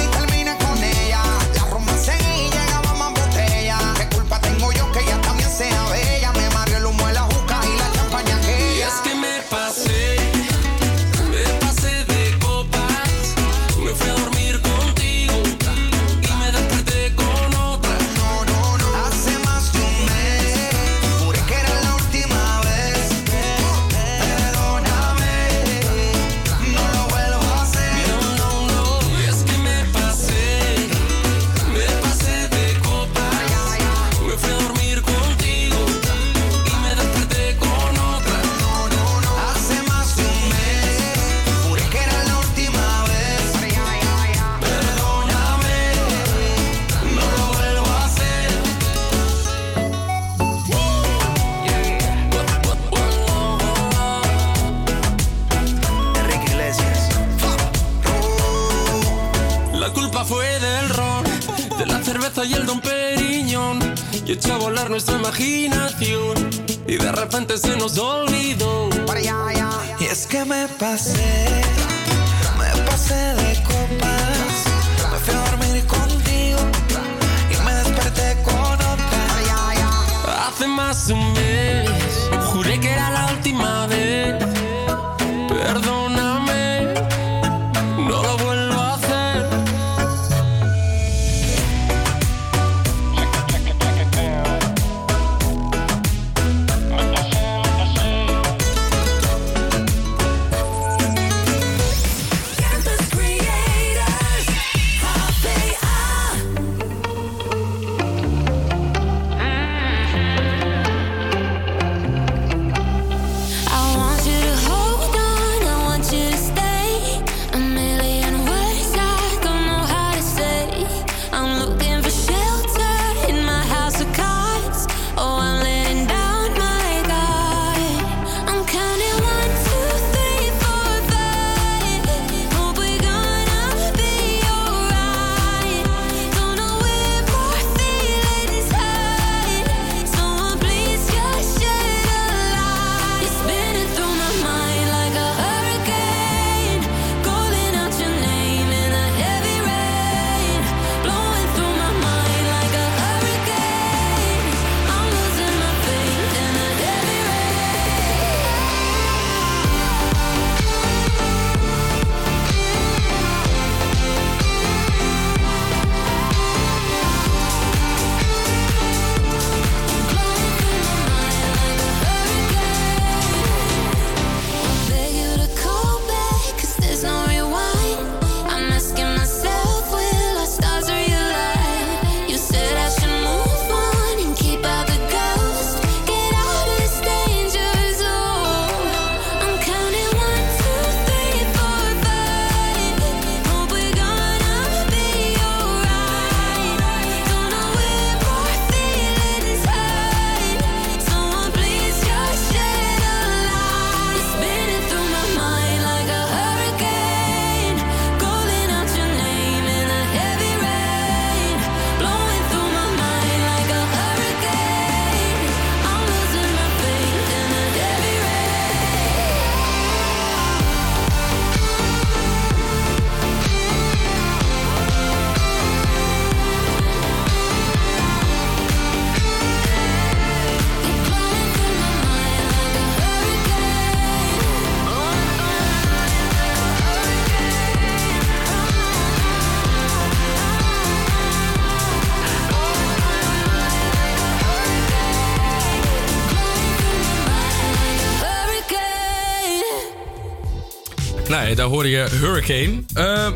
Daar hoorde je Hurricane. Eh,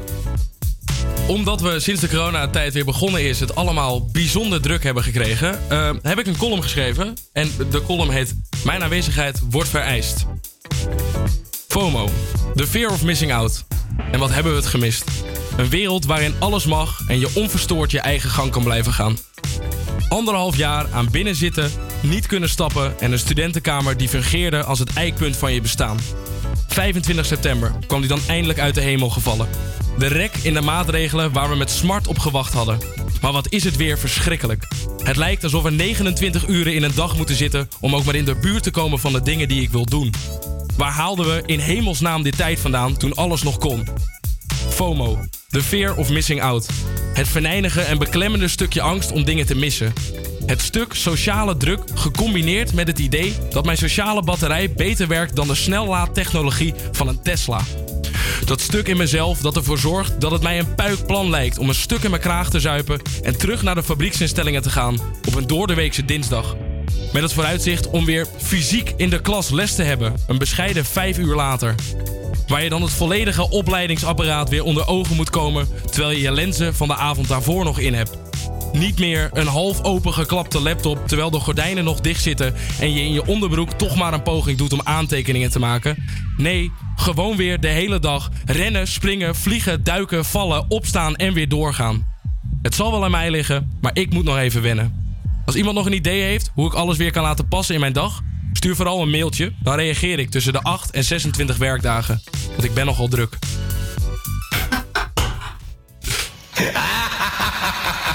omdat we sinds de coronatijd weer begonnen is... het allemaal bijzonder druk hebben gekregen... eh, heb ik een column geschreven. En de column heet... Mijn aanwezigheid wordt vereist. FOMO. The fear of missing out. En wat hebben we het gemist? Een wereld waarin alles mag... en je onverstoord je eigen gang kan blijven gaan. Anderhalf jaar aan binnen zitten, niet kunnen stappen... en een studentenkamer die fungeerde als het eikpunt van je bestaan. 25 september kwam die dan eindelijk uit de hemel gevallen. De rek in de maatregelen waar we met smart op gewacht hadden. Maar wat is het weer verschrikkelijk. Het lijkt alsof we 29 uren in een dag moeten zitten om ook maar in de buurt te komen van de dingen die ik wil doen. Waar haalden we in hemelsnaam dit tijd vandaan toen alles nog kon? FOMO, the fear of missing out. Het venijnige en beklemmende stukje angst om dingen te missen. Het stuk sociale druk gecombineerd met het idee dat mijn sociale batterij beter werkt dan de snellaadtechnologie van een Tesla. Dat stuk in mezelf dat ervoor zorgt dat het mij een puikplan lijkt om een stuk in mijn kraag te zuipen en terug naar de fabrieksinstellingen te gaan op een doordeweekse dinsdag. Met het vooruitzicht om weer fysiek in de klas les te hebben, een bescheiden vijf uur later. Waar je dan het volledige opleidingsapparaat weer onder ogen moet komen terwijl je je lenzen van de avond daarvoor nog in hebt. Niet meer een half open geklapte laptop terwijl de gordijnen nog dicht zitten en je in je onderbroek toch maar een poging doet om aantekeningen te maken. Nee, gewoon weer de hele dag rennen, springen, vliegen, duiken, vallen, opstaan en weer doorgaan. Het zal wel aan mij liggen, maar ik moet nog even wennen. Als iemand nog een idee heeft hoe ik alles weer kan laten passen in mijn dag, stuur vooral een mailtje. Dan reageer ik tussen de 8 en 26 werkdagen. Want ik ben nogal druk.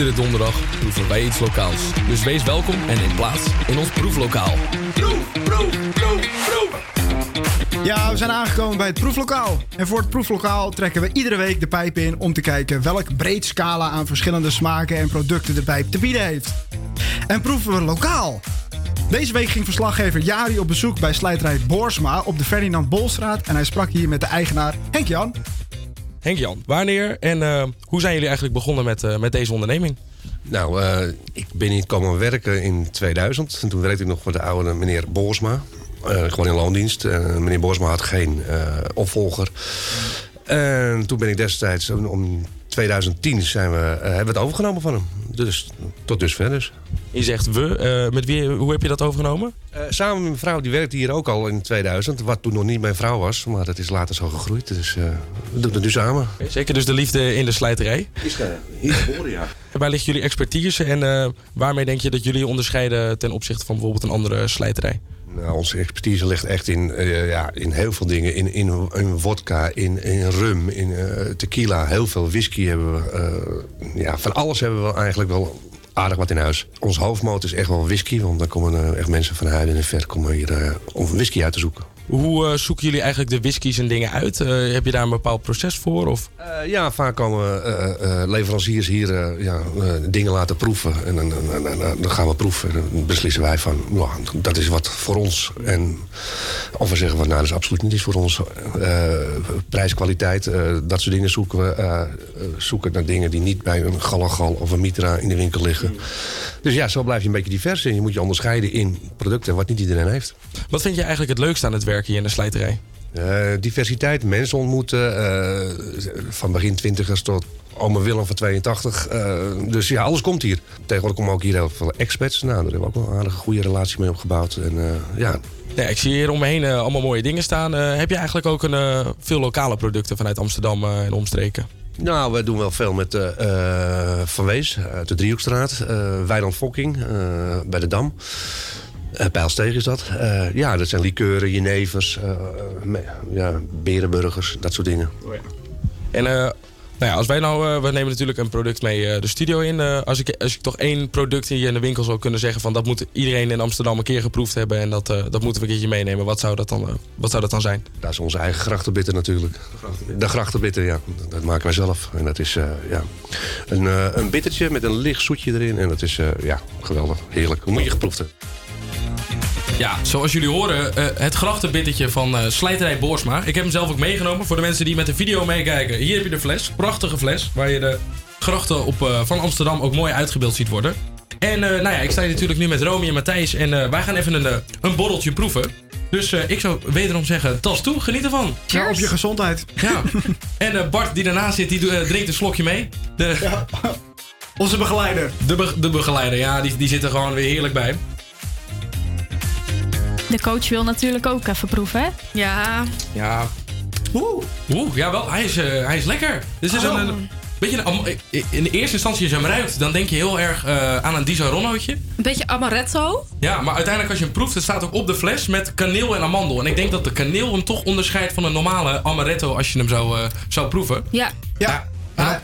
Iedere donderdag proeven wij iets lokaals. Dus wees welkom en neem plaats in ons proeflokaal. Ja, we zijn aangekomen bij het proeflokaal. En voor het proeflokaal trekken we iedere week de pijp in om te kijken welk breed scala aan verschillende smaken en producten de pijp te bieden heeft. En proeven we lokaal. Deze week ging verslaggever Jari op bezoek bij slijterij Borsma op de Ferdinand Bolstraat en hij sprak hier met de eigenaar Henk Jan. Henk-Jan, wanneer en eh, hoe zijn jullie eigenlijk begonnen met, eh, met deze onderneming? Nou, eh, ik ben hier komen werken in 2000. En toen werkte ik nog voor de oude meneer Boosma. Gewoon in loondienst. Meneer Borsma had geen opvolger. En toen ben ik destijds, om, om 2010 zijn we, hebben we het overgenomen van hem. Dus tot dusver dus. Je zegt we. eh, met wie, hoe heb je dat overgenomen? Eh, samen met mijn vrouw, die werkte hier ook al in 2000. Wat toen nog niet mijn vrouw was, maar dat is later zo gegroeid. Dus eh, we doen het nu samen. Zeker dus de liefde in de slijterij. Is hier geboren, ja. En Waar ligt jullie expertise en eh, waarmee denk je dat jullie onderscheiden ten opzichte van bijvoorbeeld een andere slijterij? Nou, onze expertise ligt echt in, eh, ja, in heel veel dingen. In, in, in vodka, in, in rum, in eh, tequila. Heel veel whisky hebben we. eh, ja, van alles hebben we eigenlijk wel aardig wat in huis. Ons hoofdmoot is echt wel whisky. Want dan komen eh, echt mensen van huid en ver komen hier eh, om whisky uit te zoeken. Hoe eh, zoeken jullie eigenlijk de whiskies en dingen uit? Eh, heb je daar een bepaald proces voor? Of? Eh, ja, vaak komen leveranciers hier ja, dingen laten proeven. En dan, dan, gaan we proeven. En dan beslissen wij van, ja, dat is wat voor ons. En of we zeggen van, nou, dat is absoluut niet iets voor ons. Prijs, kwaliteit, eh, dat soort dingen zoeken we. zoeken naar dingen die niet bij een Galagal of een Mitra in de winkel liggen. Dus ja, zo blijf je een beetje divers. En je moet je onderscheiden in producten wat niet iedereen heeft. Wat vind je eigenlijk het leukste aan het werken hier in de slijterij? Eh, diversiteit, mensen ontmoeten. eh, van begin twintigers tot oma Willem van 82. eh, dus ja, alles komt hier. Tegenwoordig komen ook hier heel veel expats. Nou, daar hebben we ook wel een aardige goede relatie mee opgebouwd. En ja, Ja, ik zie hier om me heen allemaal mooie dingen staan. Heb je eigenlijk ook een, veel lokale producten vanuit Amsterdam en omstreken? Nou, we doen wel veel met eh, Van Wees uit de Driehoekstraat. eh Weiland Fokking bij de Dam. Pijlsteeg is dat. Eh, ja, dat zijn likeuren, jenevers, me- ja, berenburgers, dat soort dingen. En eh, nou ja, als wij nou, we nemen natuurlijk een product mee de studio in. Als, ik, als ik toch één product hier in de winkel zou kunnen zeggen van dat moet iedereen in Amsterdam een keer geproefd hebben en dat, dat moeten we een keertje meenemen. Wat zou dat dan, wat zou dat dan zijn? Dat is onze eigen grachtenbitter natuurlijk. De grachtenbitter, ja. Dat maken wij zelf. En dat is ja, een, een bittertje met een licht zoetje erin. En dat is ja, geweldig. Heerlijk. Hoe moet je geproefd hebben? Ja, zoals jullie horen, eh, het grachtenbittertje van eh, Slijterij Boorsma. Ik heb hem zelf ook meegenomen voor de mensen die met de video meekijken. Hier heb je de fles, prachtige fles, waar je de grachten op, eh, van Amsterdam ook mooi uitgebeeld ziet worden. En eh, nou ja, ik sta hier natuurlijk nu met Romy en Matthijs en eh, wij gaan even een, een borreltje proeven. Dus eh, ik zou wederom zeggen, tas toe, geniet ervan. Ja, op je gezondheid. Ja. En Bart die daarnaast zit, die drinkt een slokje mee. De, Onze begeleider. De, be- de begeleider, ja, die, die zit er gewoon weer heerlijk bij. De coach wil natuurlijk ook even proeven, hè? Ja. Ja. Oeh. Oeh, ja wel. Hij is, eh, hij is lekker. Dit is Oh. een, een beetje een, in de eerste instantie als je hem ruikt, dan denk je heel erg eh, aan een Disaronnootje. Een beetje amaretto. Ja, maar uiteindelijk als je hem proeft, het staat ook op de fles met kaneel en amandel. En ik denk dat de kaneel hem toch onderscheidt van een normale amaretto als je hem zou, eh, zou proeven. Ja. Ja.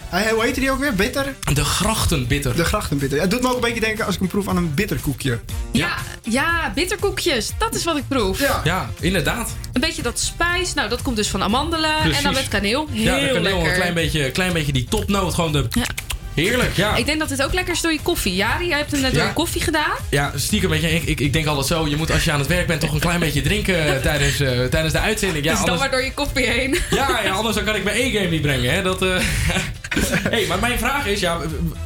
Hij- hoe heette die ook weer? Bitter? De grachtenbitter. De grachtenbitter. Het doet me ook een beetje denken als ik hem proef aan een bitterkoekje. Ja, ja, bitterkoekjes. Dat is wat ik proef. Ja. Ja, inderdaad. Een beetje dat spijs. Nou, dat komt dus van amandelen. Precies. En dan met kaneel. Heel ja, de kaneel, lekker. een klein beetje, klein beetje die topnoot. Gewoon de... Heerlijk, ja. Ik denk dat dit ook lekker is door je koffie. Jari, jij hebt hem net door Ja. je koffie gedaan. Ja, stiekem, weet je, ik, ik, ik denk altijd zo. Je moet als je aan het werk bent toch een klein beetje drinken eh, tijdens, eh, tijdens de uitzending. Ja, dus dan anders, maar door je koffie heen. ja, ja, anders dan kan ik mijn E-game niet brengen. Hè? Dat, eh hey, maar mijn vraag is, ja,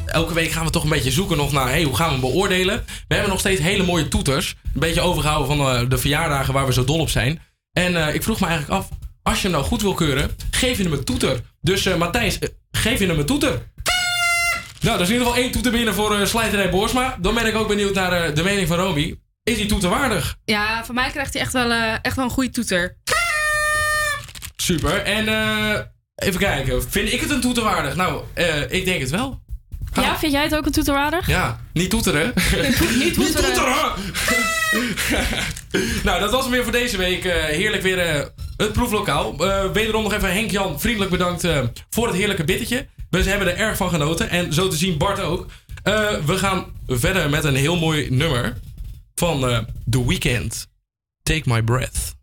elke week gaan we toch een beetje zoeken nog naar hey, hoe gaan we hem beoordelen. We hebben nog steeds hele mooie toeters. Een beetje overgehouden van de verjaardagen waar we zo dol op zijn. En ik vroeg me eigenlijk af, als je hem nou goed wil keuren, geef je hem een toeter. Dus Matthijs, geef je hem een toeter? Nou, er is in ieder geval één toeter binnen voor eh Slijterij Boersma. Dan ben ik ook benieuwd naar eh, de mening van Romy. Is die toeter waardig? Ja, van mij krijgt hij echt wel, eh, echt wel een goede toeter. Super. En even kijken, vind ik het een toeter waardig? Nou, ik denk het wel. Ja, vind jij het ook een toeterwaardig? Ja, niet toeteren. niet toeteren. nou, dat was hem weer voor deze week. Heerlijk weer het proeflokaal. Wederom nog even Henk-Jan, vriendelijk bedankt voor het heerlijke bittertje. We hebben er erg van genoten. En zo te zien Bart ook. Eh, we gaan verder met een heel mooi nummer van eh, The Weeknd. Take My Breath.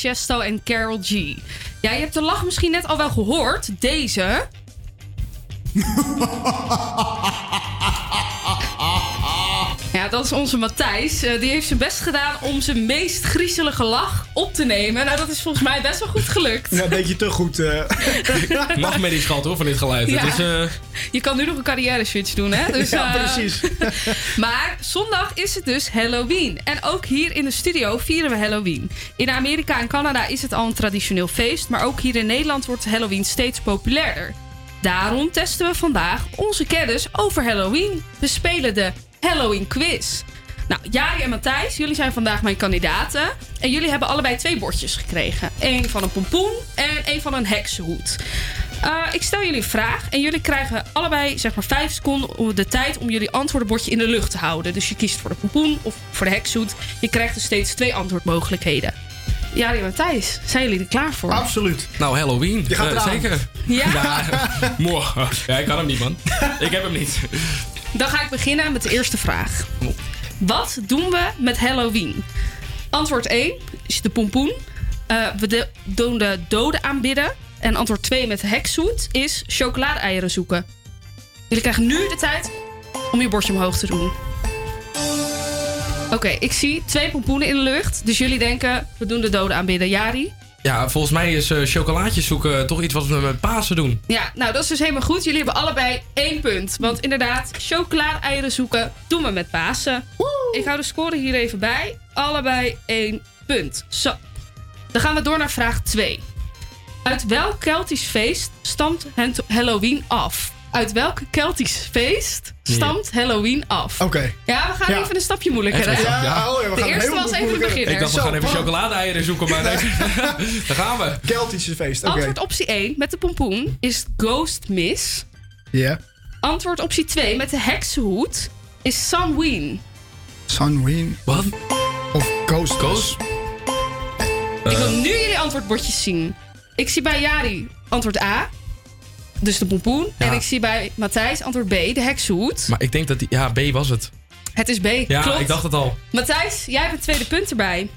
Chesto en Carol G. Ja, je hebt de lach misschien net al wel gehoord. Deze. Ja, dat is onze Matthijs. Eh, die heeft zijn best gedaan om zijn meest griezelige lach op te nemen. Nou, dat is volgens mij best wel goed gelukt. Ja, een beetje te goed. eh. Nachtmerrie schat hoor van dit geluid. Ja. Het is, eh, Je kan nu nog een carrière switch doen, hè? Dus, Ja, eh, precies. maar zondag is het dus Halloween. En ook hier in de studio vieren we Halloween. In Amerika en Canada is het al een traditioneel feest. Maar ook hier in Nederland wordt Halloween steeds populairder. Daarom testen we vandaag onze kennis over Halloween. We spelen de Halloween quiz. Nou, Jari en Matthijs, jullie zijn vandaag mijn kandidaten. En jullie hebben allebei twee bordjes gekregen. Eén van een pompoen en één van een heksenhoed. Eh, ik stel jullie een vraag en jullie krijgen allebei zeg maar vijf seconden om de tijd om jullie antwoordenbordje in de lucht te houden. Dus je kiest voor de pompoen of voor de heksenhoed. Je krijgt dus steeds twee antwoordmogelijkheden. Jari en Matthijs, zijn jullie er klaar voor? Absoluut. nou, Halloween. Je gaat Eh, zeker. Ja. mooi. ja, ik kan hem niet, man. Ik heb hem niet. Dan ga ik beginnen met de eerste vraag. Wat doen we met Halloween? Antwoord 1 is de pompoen. Eh, we de- doen de doden aanbidden. En antwoord 2 met de heksoet is chocolade-eieren zoeken. Jullie krijgen nu de tijd om je bordje omhoog te doen. Oké, ik zie twee pompoenen in de lucht. Dus jullie denken, we doen de doden aanbidden. Jari? Ja, volgens mij is eh, chocolaatjes zoeken toch iets wat we met Pasen doen. Ja, nou dat is dus helemaal goed. Jullie hebben allebei één punt. Want inderdaad, chocolade-eieren zoeken doen we met Pasen. Ik hou de score hier even bij. Allebei één punt. Zo. Dan gaan we door naar vraag 2. Uit welk Keltisch feest stamt Halloween af? Uit welk Keltisch feest stamt Halloween af? Oké. Ja, we gaan Ja. even een stapje moeilijker. Wel? Ja, oh ja, we de gaan eerste was even de beginner. Ik dacht, we Zo, gaan even chocolade-eieren zoeken, maar nee. daar gaan we. Keltische feest, oké. Antwoord optie 1 met de pompoen is Ghost Miss. Ja. Antwoord optie 2 met de heksenhoed is Samhain. Sunween. Wat? Of Ghost. Ghost? Ik wil nu jullie antwoordbordjes zien. Ik zie bij Jari antwoord A, dus de pompoen. Ja. En ik zie bij Matthijs antwoord B, de heksenhoed. Maar ik denk dat die... Ja, B was het. Het is B, Ja, klopt. ik dacht het al. Matthijs, jij hebt het tweede punt erbij.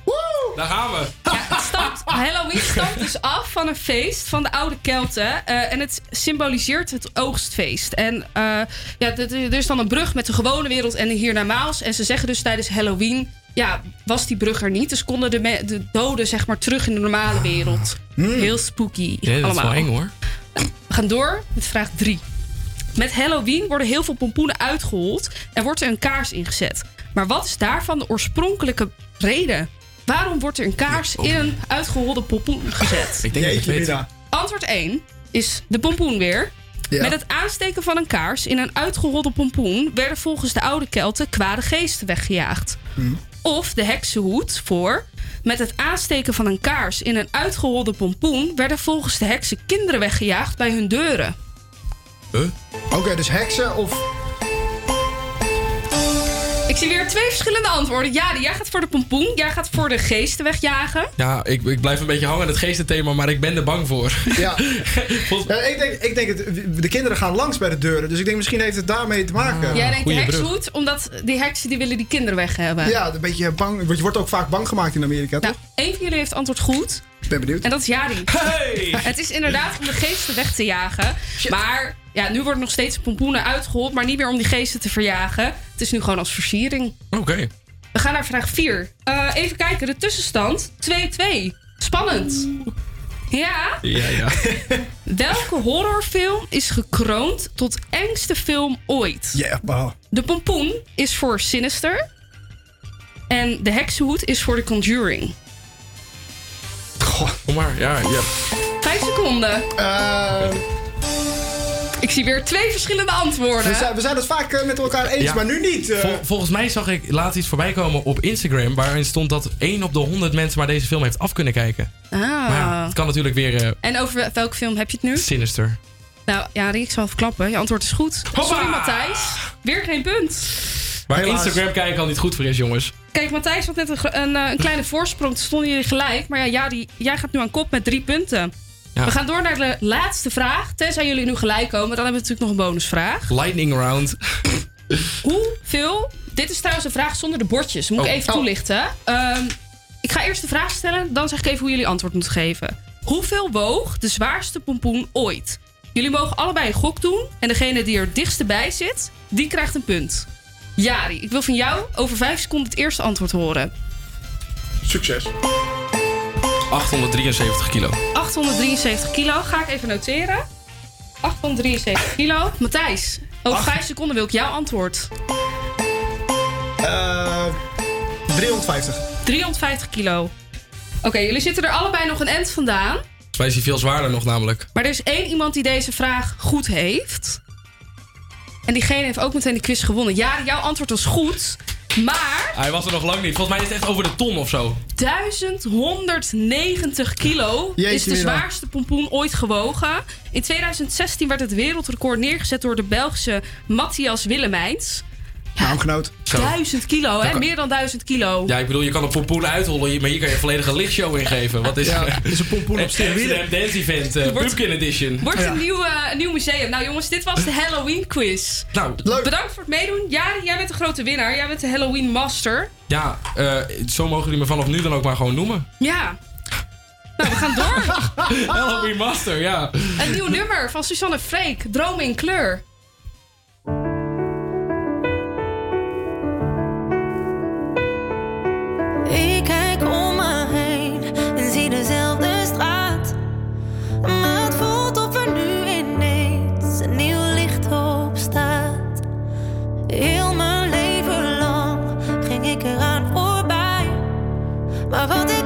Daar gaan we. Ja, het stamt, Halloween stamt dus af van een feest van de oude Kelten. eh, en het symboliseert het oogstfeest. En eh, ja, er is dan een brug met de gewone wereld en de hiernamaals. En ze zeggen dus tijdens Halloween... Ja, was die brug er niet. Dus konden de, de doden zeg maar terug in de normale wereld. Heel spooky Ja, dat is allemaal. wel eng hoor. We gaan door met vraag 3. Met Halloween worden heel veel pompoenen uitgehold en wordt er een kaars ingezet. Maar wat is daarvan de oorspronkelijke reden? Waarom wordt er een kaars in een uitgeholde pompoen gezet? Ik denk dat ik weet. Antwoord 1 is de pompoen weer. Ja. Met het aansteken van een kaars in een uitgeholde pompoen werden volgens de oude Kelten kwade geesten weggejaagd. Of de heksenhoed voor. Met het aansteken van een kaars in een uitgeholde pompoen werden volgens de heksen kinderen weggejaagd bij hun deuren. Oké, dus heksen of... Ik zie weer twee verschillende antwoorden. Jari, jij gaat voor de pompoen. Jij gaat voor de geesten wegjagen. Ja, ik, ik blijf een beetje hangen aan het geestenthema, maar ik ben er bang voor. Ja. Ja, ik denk, ik denk het, de kinderen gaan langs bij de deuren. Dus ik denk misschien heeft het daarmee te maken. jij denkt de heksenhoed, omdat die heksen die willen die kinderen weg hebben. Ja, een beetje bang. want Je wordt ook vaak bang gemaakt in Amerika, Nou, toch? één van jullie heeft antwoord goed. Ik ben benieuwd. En dat is Jari. Hey! Het is inderdaad om de geesten weg te jagen. Maar ja, nu worden nog steeds pompoenen uitgehold, maar niet meer om die geesten te verjagen. Het is nu gewoon als versiering. Oké. We gaan naar vraag 4. even kijken, de tussenstand 2-2. Spannend. Ja? Ja, ja. Welke horrorfilm is gekroond tot engste film ooit? Ja, yeah, De pompoen is voor Sinister. En de heksenhoed is voor The Conjuring. Kom maar, ja, ja. Vijf seconden. Eh, Ik zie weer twee verschillende antwoorden. we, zijn, we zijn het vaak eh, met elkaar eens, Ja. maar nu niet. eh. Vol- volgens mij zag ik laatst iets voorbij komen op Instagram... waarin stond dat 1 op de 100 mensen maar deze film heeft af kunnen kijken. Ah. Maar ja, het kan natuurlijk weer eh, En over welke film heb je het nu? sinister. Nou, ja, ik zal even klappen. Je antwoord is goed. Sorry, Matthijs. Weer geen punt. Waar Helaas. Instagram kijken al niet goed voor is, jongens. Kijk, Matthijs had net een, een, een kleine voorsprong. Toen stonden jullie gelijk. Maar ja, Jari, jij gaat nu aan kop met drie punten. Ja. We gaan door naar de laatste vraag. Tenzij jullie nu gelijk komen, dan hebben we natuurlijk nog een bonusvraag. Lightning round. Hoeveel... Dit is trouwens een vraag zonder de bordjes. Moet ik Oh. even Oh. toelichten. Ehm, Ik ga eerst de vraag stellen, dan zeg ik even hoe jullie antwoord moeten geven. Hoeveel woog de zwaarste pompoen ooit? Jullie mogen allebei een gok doen. En degene die er het dichtste bij zit, die krijgt een punt. Jari, ik wil van jou over vijf seconden het eerste antwoord horen. Succes. 873 kilo. 873 kilo, ga ik even noteren. 873 kilo. Matthijs, over vijf seconden wil ik jouw antwoord. Eh 350. 350 kilo. Oké, jullie zitten er allebei nog een end vandaan. Volgens mij is hij veel zwaarder nog namelijk. Maar er is één iemand die deze vraag goed heeft. En diegene heeft ook meteen de quiz gewonnen. Ja, jouw antwoord was goed. Maar Hij was er nog lang niet. Volgens mij is het echt over de ton of zo. 1190 kilo Jeetje, is de zwaarste pompoen ooit gewogen. In 2016 werd het wereldrecord neergezet door de Belgische Matthias Willemijns. Naamgenoot. 1000 kilo, hè? kan- Meer dan 1000 kilo. Ja, ik bedoel, je kan een pompoen uithollen, maar hier kan je een volledige lichtshow ingeven. Wat is Ja, het is een pompoen op steroïden. Amsterdam Dance Event, uh, Wordt- Pumpkin Edition. Wordt een, nieuw, eh, een nieuw museum. Nou jongens, dit was de Halloween quiz. Nou, Bedankt voor het meedoen. Jari, jij bent de grote winnaar. Jij bent de Halloween master. Ja, eh, zo mogen jullie me vanaf nu dan ook maar gewoon noemen. Ja. Nou, we gaan door. Halloween Master, ja. Een nieuw nummer van Suzanne Freek. Dromen in kleur. Maar wat ik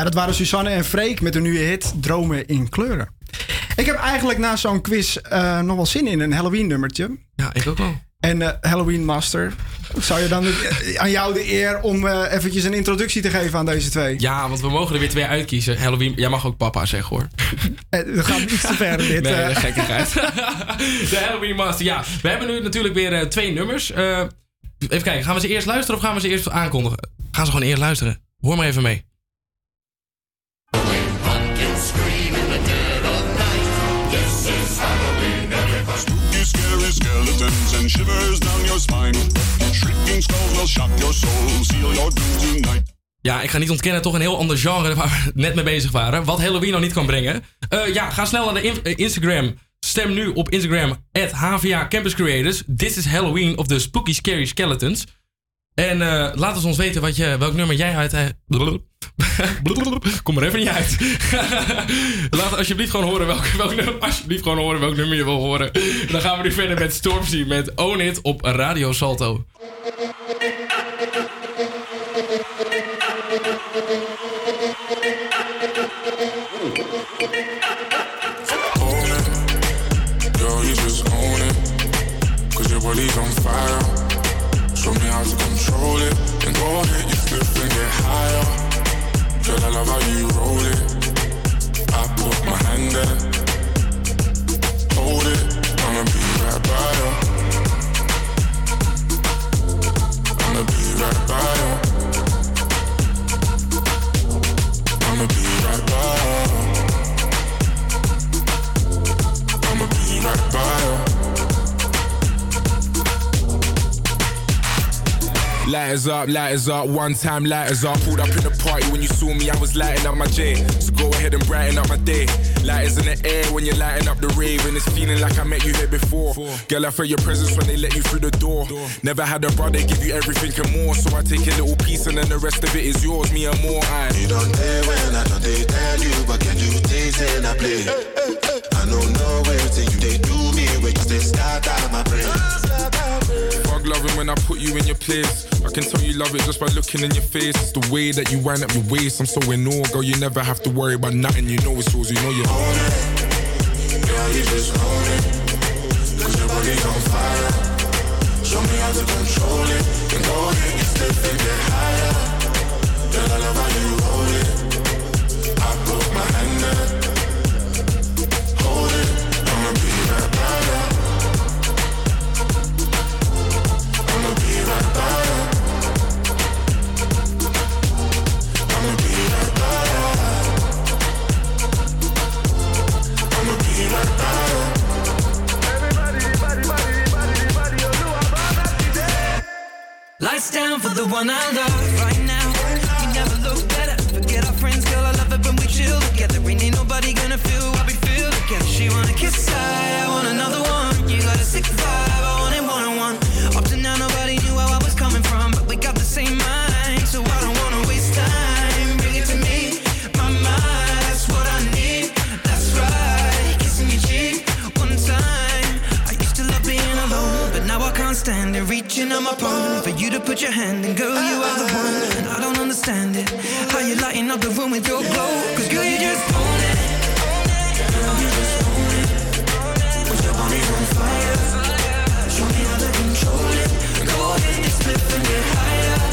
Ja, dat waren Susanne en Freek met een nieuwe hit Dromen in kleuren. Ik heb eigenlijk na zo'n quiz eh, nog wel zin in een Halloween nummertje. Ja, ik ook wel. En eh, Halloween Master, zou je dan eh, aan jou de eer om eventjes een introductie te geven aan deze twee? Ja, want we mogen er weer twee uitkiezen. Halloween, jij mag ook papa zeggen hoor. We gaan iets te ver in dit. Nee, gekkigheid. de Halloween Master. Ja, we hebben nu natuurlijk weer twee nummers. Even kijken, gaan we ze eerst luisteren of gaan we ze eerst aankondigen? Gaan ze gewoon eerst luisteren. Hoor maar even mee. Shivers down your spine. Will shock your soul, your. Ja, ik ga niet ontkennen, toch een heel ander genre waar we net mee bezig waren. Wat Halloween nog niet kan brengen. Eh, ja, ga snel naar de eh, Instagram. Stem nu op Instagram, at HVA Campus Creators. This is Halloween of the Spooky Scary Skeletons. En eh, laat eens ons weten wat je, welk nummer jij uit... eh, Kom er even niet uit. laat alsjeblieft gewoon horen welk, welk nummer, alsjeblieft gewoon horen welk nummer je wil horen. Dan gaan we nu verder met Stormzy met Own It op Radio Salto. Own it. Girl, you just own it. Cause your body's on fire. Control it. And go ahead, you slip and get higher. Girl, I love how you roll it. I put my hand there. Hold it. I'ma be right by you. I'ma be right by you. I'ma be Lighters up, lighters up, one time lighters up. Pulled up in the party when you saw me, I was lighting up my J. So go ahead and brighten up my day. Lighters in the air when you're lighting up the rave, and it's feeling like I met you here before. Girl, I felt your presence when they let you through the door. Never had a brother give you everything and more, so I take a little piece and then the rest of it is yours, me and more. I. You don't care when I don't they tell you, but can you taste and I play? I don't know where till you they do me, when you stay start out my brain. Fuck loving when I put you in your place. Can tell you love it just by looking in your face. It's the way that you wind up your waist. I'm so in awe, girl. You never have to worry about nothing. You know it's yours. You know you own it. Girl, you just own it. Cause your body's on fire. Show me how to control it. And go ahead, you slip and get higher. Girl, I love how you roll it. I put my hand there. Down for the one I love right now. You never look better. Forget our friends, girl. I love it when we chill together. Ain't ain't nobody gonna feel what we feel together. She wanna kiss I, I want another one. You got a sick vibe, put your hand in, girl, you are the one, and I don't understand it. How you lighting up the room with your glow? Cause girl, you just own it. You just own it. With your body on fire. Show me how to control it. Go ahead split and get higher.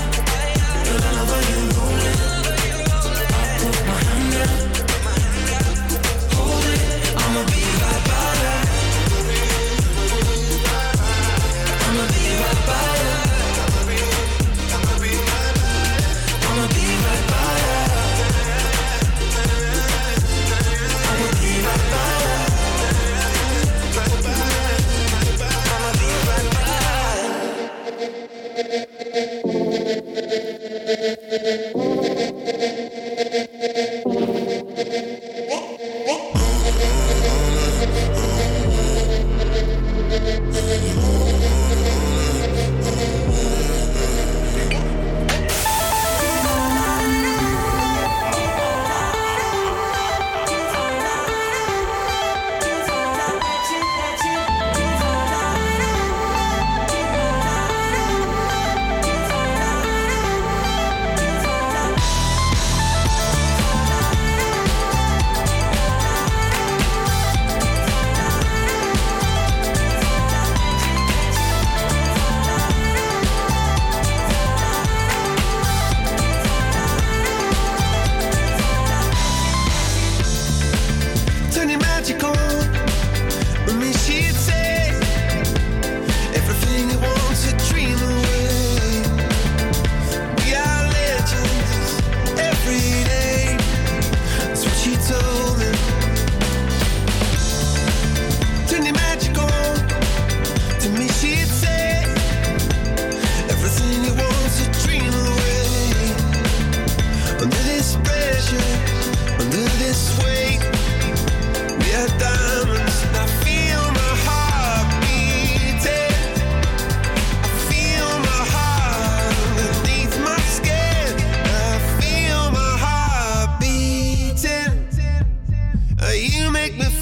make me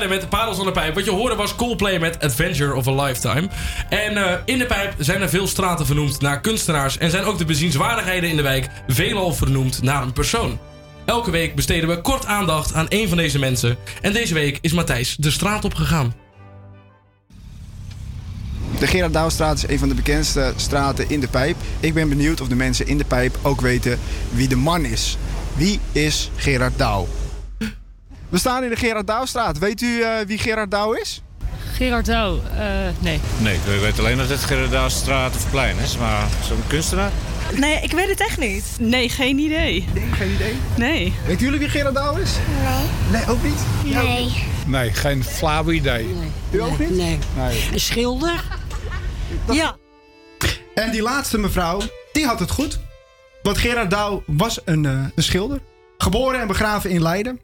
verder met parels aan de pijp. Wat je hoorde was Coldplay met Adventure of a Lifetime. En eh, in de pijp zijn er veel straten vernoemd naar kunstenaars... en zijn ook de bezienswaardigheden in de wijk veelal vernoemd naar een persoon. Elke week besteden we kort aandacht aan één van deze mensen. En deze week is Matthijs de straat op gegaan. De Gerard Douwstraat is een van de bekendste straten in de pijp. Ik ben benieuwd of de mensen in de pijp ook weten wie de man is. Wie is Gerard Douw? We staan in de Gerard Douwstraat. Weet u eh, wie Gerard Douw is? Gerard Douw, eh, nee. Nee, ik weet alleen dat het Gerardaalstraat of plein is, maar zo'n kunstenaar? Nee, ik weet het echt niet. Nee, geen idee. Nee, geen idee? Nee. Weten jullie wie Gerard Douw is? Nee. Nee, ook niet? Nee. Nee, geen flauw idee. U ook niet? Nee. Een schilder? Ja. En die laatste mevrouw, die had het goed. Want Gerard Douw was een, eh, een schilder. Geboren en begraven in Leiden.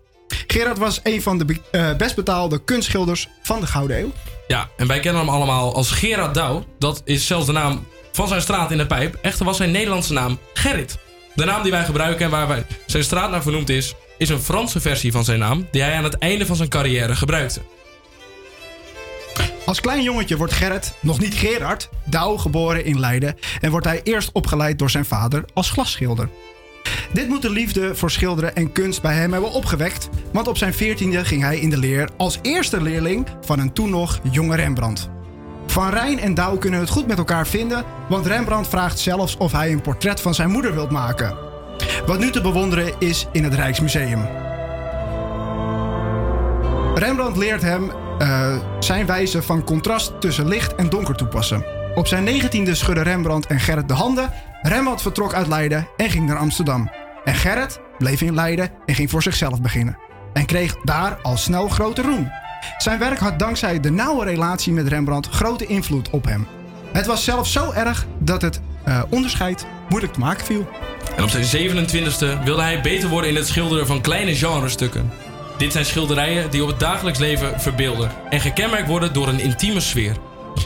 Gerard was een van de eh, best betaalde kunstschilders van de Gouden Eeuw. Ja, en wij kennen hem allemaal als Gerard Douw. Dat is zelfs de naam van zijn straat in de pijp. Echter was zijn Nederlandse naam Gerrit. De naam die wij gebruiken en waar wij zijn straat naar vernoemd is... is een Franse versie van zijn naam... die hij aan het einde van zijn carrière gebruikte. Als klein jongetje wordt Gerrit, nog niet Gerard, Douw geboren in Leiden en wordt hij eerst opgeleid door zijn vader als glasschilder. Dit moet de liefde voor schilderen en kunst bij hem hebben opgewekt, want op zijn veertiende ging hij in de leer als eerste leerling van een toen nog jonge Rembrandt. Van Rijn en Douw kunnen het goed met elkaar vinden, want Rembrandt vraagt zelfs of hij een portret van zijn moeder wilt maken. Wat nu te bewonderen is in het Rijksmuseum. Rembrandt leert hem eh, zijn wijze van contrast tussen licht en donker toepassen. Op zijn negentiende schudden Rembrandt en Gerrit de handen. Rembrandt vertrok uit Leiden en ging naar Amsterdam. En Gerrit bleef in Leiden en ging voor zichzelf beginnen. En kreeg daar al snel grote roem. Zijn werk had dankzij de nauwe relatie met Rembrandt grote invloed op hem. Het was zelfs zo erg dat het eh, onderscheid moeilijk te maken viel. En op zijn 27e wilde hij beter worden in het schilderen van kleine genrestukken. Dit zijn schilderijen die op het dagelijks leven verbeelden en gekenmerkt worden door een intieme sfeer.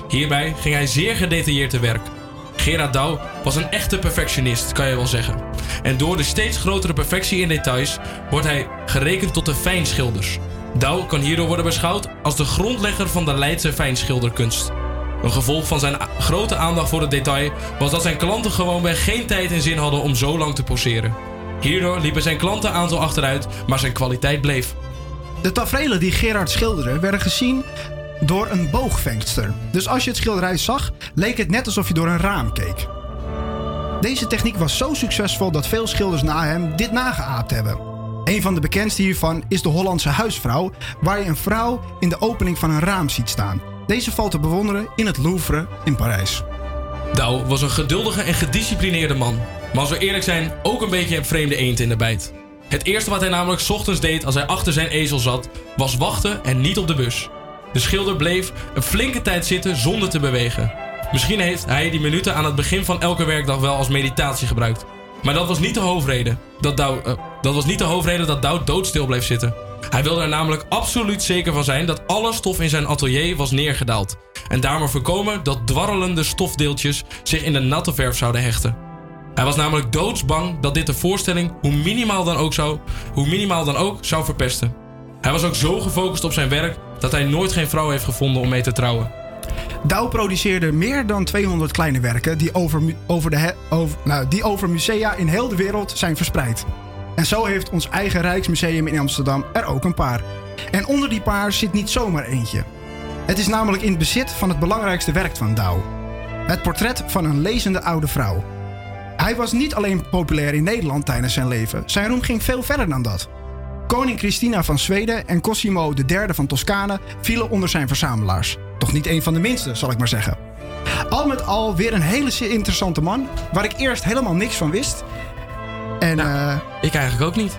Hierbij ging hij zeer gedetailleerd te werk. Gerard Douw was een echte perfectionist, kan je wel zeggen. En door de steeds grotere perfectie in details wordt hij gerekend tot de fijnschilders. Douw kan hierdoor worden beschouwd als de grondlegger van de Leidse fijnschilderkunst. Een gevolg van zijn grote aandacht voor het detail was dat zijn klanten gewoonweg geen tijd en zin hadden om zo lang te poseren. Hierdoor liepen zijn klantenaantal achteruit, maar zijn kwaliteit bleef. De tafereelen die Gerard schilderde werden gezien door een boogvenster. Dus als je het schilderij zag, leek het net alsof je door een raam keek. Deze techniek was zo succesvol dat veel schilders na hem dit nageaapt hebben. Een van de bekendste hiervan is de Hollandse huisvrouw, waar je een vrouw in de opening van een raam ziet staan. Deze valt te bewonderen in het Louvre in Parijs. Douw was een geduldige en gedisciplineerde man. Maar als we eerlijk zijn, ook een beetje een vreemde eend in de bijt. Het eerste wat hij namelijk ochtends deed als hij achter zijn ezel zat, was wachten en niet op de bus. De schilder bleef een flinke tijd zitten zonder te bewegen. Misschien heeft hij die minuten aan het begin van elke werkdag wel als meditatie gebruikt. Maar dat was niet de hoofdreden dat Douw, eh, dat was niet de hoofdreden dat Douw doodstil bleef zitten. Hij wilde er namelijk absoluut zeker van zijn dat alle stof in zijn atelier was neergedaald. En daarmee voorkomen dat dwarrelende stofdeeltjes zich in de natte verf zouden hechten. Hij was namelijk doodsbang dat dit de voorstelling, hoe minimaal dan ook, zou, hoe minimaal dan ook, zou verpesten. Hij was ook zo gefocust op zijn werk dat hij nooit geen vrouw heeft gevonden om mee te trouwen. Douw produceerde meer dan 200 kleine werken die over, over, de over, nou, die over musea in heel de wereld zijn verspreid. En zo heeft ons eigen Rijksmuseum in Amsterdam er ook een paar. En onder die paar zit niet zomaar eentje. Het is namelijk in bezit van het belangrijkste werk van Douw. Het portret van een lezende oude vrouw. Hij was niet alleen populair in Nederland tijdens zijn leven. Zijn roem ging veel verder dan dat. Koning Christina van Zweden en Cosimo III van Toscane vielen onder zijn verzamelaars. Toch niet een van de minste, zal ik maar zeggen. Al met al weer een hele interessante man, waar ik eerst helemaal niks van wist. En, eh, ik eigenlijk ook niet.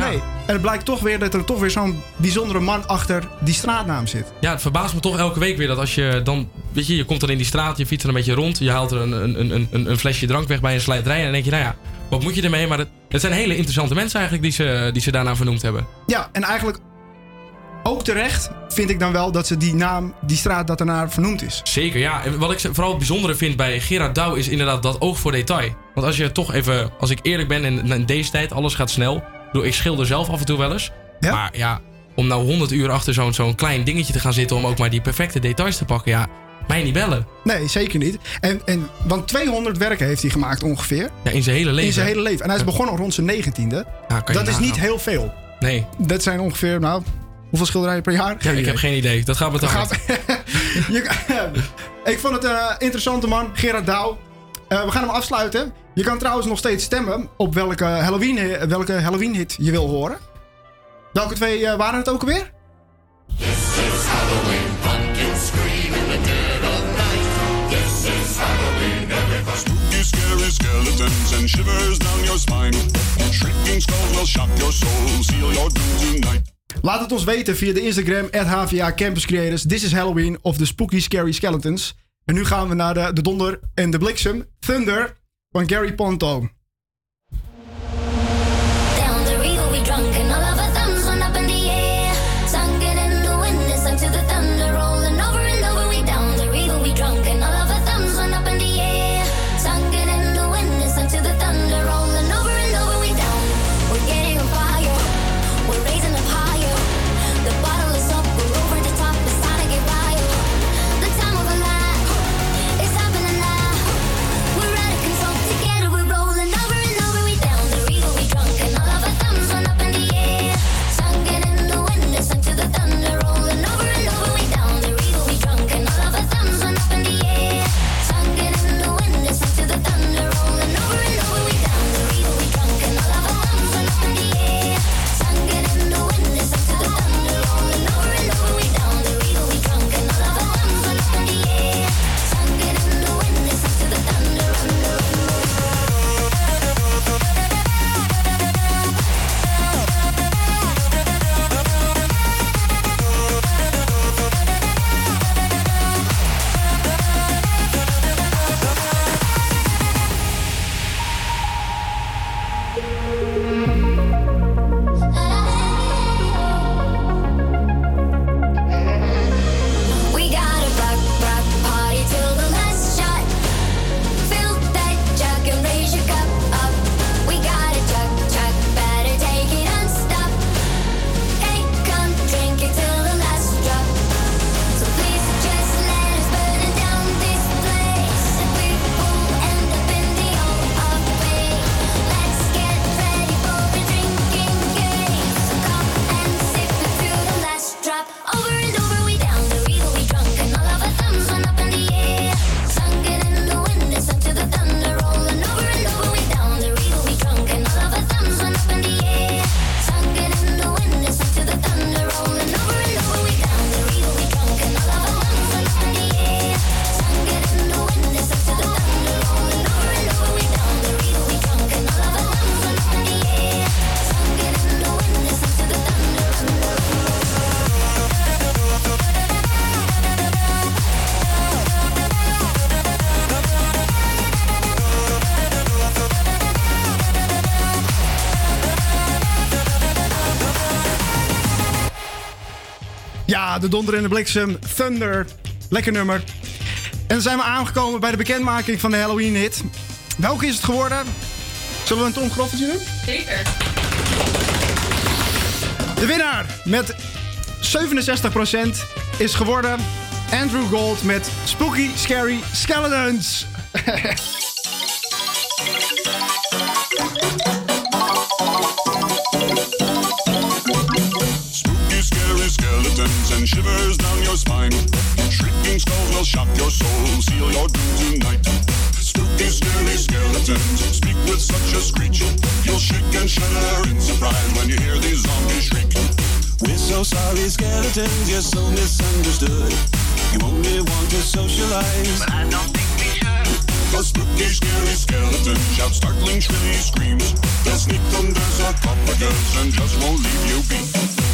Nee, en het blijkt toch weer dat er toch weer zo'n bijzondere man achter die straatnaam zit. Ja, het verbaast me toch elke week weer dat als je dan... Weet je, je komt dan in die straat, je fietst er een beetje rond... je haalt er een, een, een, een, een flesje drank weg bij een slijterij... en dan denk je, nou ja, wat moet je ermee? Maar het, het zijn hele interessante mensen eigenlijk die ze, die ze daarna vernoemd hebben. Ja, en eigenlijk ook terecht vind ik dan wel dat ze die naam, die straat, dat ernaar vernoemd is. Zeker, ja. En wat ik vooral het bijzondere vind bij Gerard Douw... is inderdaad dat oog voor detail. Want als je toch even, als ik eerlijk ben in, in deze tijd, alles gaat snel. Ik, bedoel, ik schilder zelf af en toe wel eens. Maar ja, om nou 100 uur achter zo'n zo'n klein dingetje te gaan zitten om ook maar die perfecte details te pakken, ja, mij niet bellen. Nee, zeker niet. En, en, want 200 werken heeft hij gemaakt ongeveer. Ja, in zijn hele leven. In zijn hele leven. En hij is begonnen rond zijn negentiende. Ja, dat is niet heel veel. Nee. Dat zijn ongeveer, nou, hoeveel schilderijen per jaar? Ja, ik heb geen idee. Dat gaat me hard. Je- ik vond het een eh, interessante man, Gerard Douw. Eh, we gaan hem afsluiten. Je kan trouwens nog steeds stemmen op welke Halloween, welke Halloween hit je wil horen. Welke twee eh, waren het ook alweer? Skeletons and shivers down your spine. Will shock your soul, tonight. Laat het ons weten via de Instagram, HVA Campus Creators. This is Halloween of the Spooky Scary Skeletons. En nu gaan we naar de, de donder en de bliksem. Thunder van Gary Ponto. Ja, de donder en de bliksem. Thunder. Lekker nummer. En dan zijn we aangekomen bij de bekendmaking van de Halloween hit. Welke is het geworden? Zullen we een Tom Groffeltje doen? Zeker. De winnaar met 67% is geworden Andrew Gold met Spooky Scary Skeletons. will shock your soul, seal your doom tonight. Spooky, scary skeletons speak with such a screech. You'll shake and shudder in surprise when you hear these zombies shriek. We're so sorry, skeletons, you're so misunderstood. You only want to socialize. But I don't think we should. The spooky, scary skeletons shout startling, shrilly screams. They'll sneak under sarcophagus and just won't leave you be.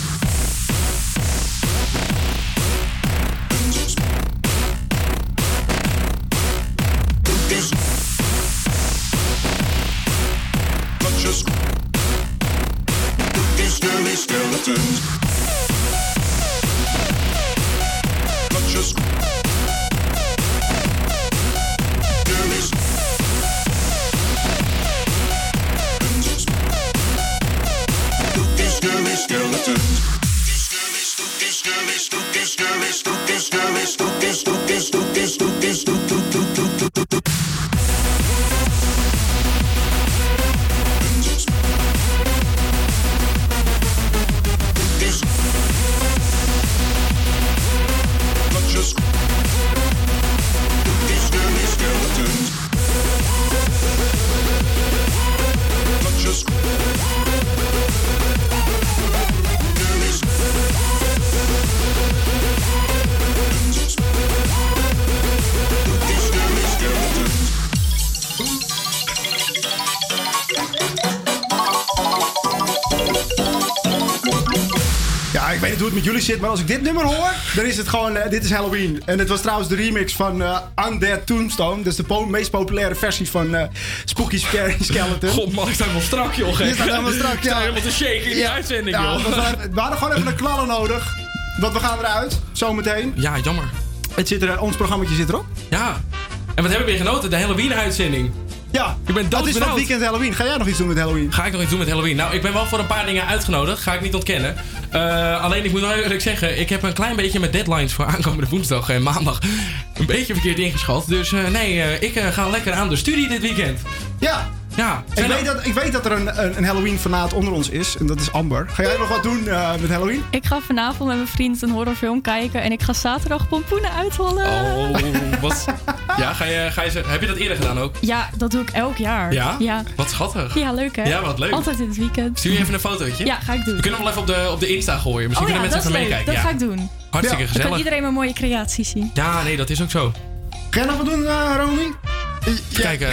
maar als ik dit nummer hoor, dan is het gewoon, eh, dit is Halloween. En het was trouwens de remix van eh, Undead Tombstone. Dus de po- meest populaire versie van eh, Spooky Scary Skeleton. God man, ik sta helemaal strak joh. Je staat helemaal strak, Ik sta ja. helemaal te shaken in die uitzending Ja, joh. we hadden gewoon even een knallen nodig. Want we gaan eruit, zometeen. Ja, jammer. Het zit er, ons programma zit erop. Ja. En wat hebben we weer genoten? De Halloween-uitzending. Ja, ik ben het is het weekend Halloween. Ga jij nog iets doen met Halloween? Ga ik nog iets doen met Halloween? Nou, ik ben wel voor een paar dingen uitgenodigd. Ga ik niet ontkennen. Eh, alleen, ik moet wel eerlijk zeggen... ik heb een klein beetje met deadlines voor aankomende woensdag en maandag... een beetje verkeerd ingeschat. Dus eh, nee, eh, ik ga lekker aan de studie dit weekend. Ja. Ja. Ik weet, dat, ik weet dat er een, een, een Halloween-fanaat onder ons is. En dat is Amber. Ga jij nog wat doen eh, met Halloween? Ik ga vanavond met mijn vriend een horrorfilm kijken en ik ga zaterdag pompoenen uithollen. Oh, wat... Ja, ga je, ga je, ze- heb je dat eerder gedaan ook? Ja, dat doe ik elk jaar. Ja? Ja, Wat schattig. Ja, leuk hè? Ja, wat leuk. Altijd in het weekend. Stuur je even een fotootje? Ja, ga ik doen. We kunnen hem wel even op de, op de Insta gooien. Misschien oh ja, kunnen mensen even meekijken. Dat ja. ga ik doen. Hartstikke Dan kan gezellig. iedereen mijn mooie creaties zien. Ja, nee, dat is ook zo. Ga jij nog wat doen, eh Romy? Kijk, eh,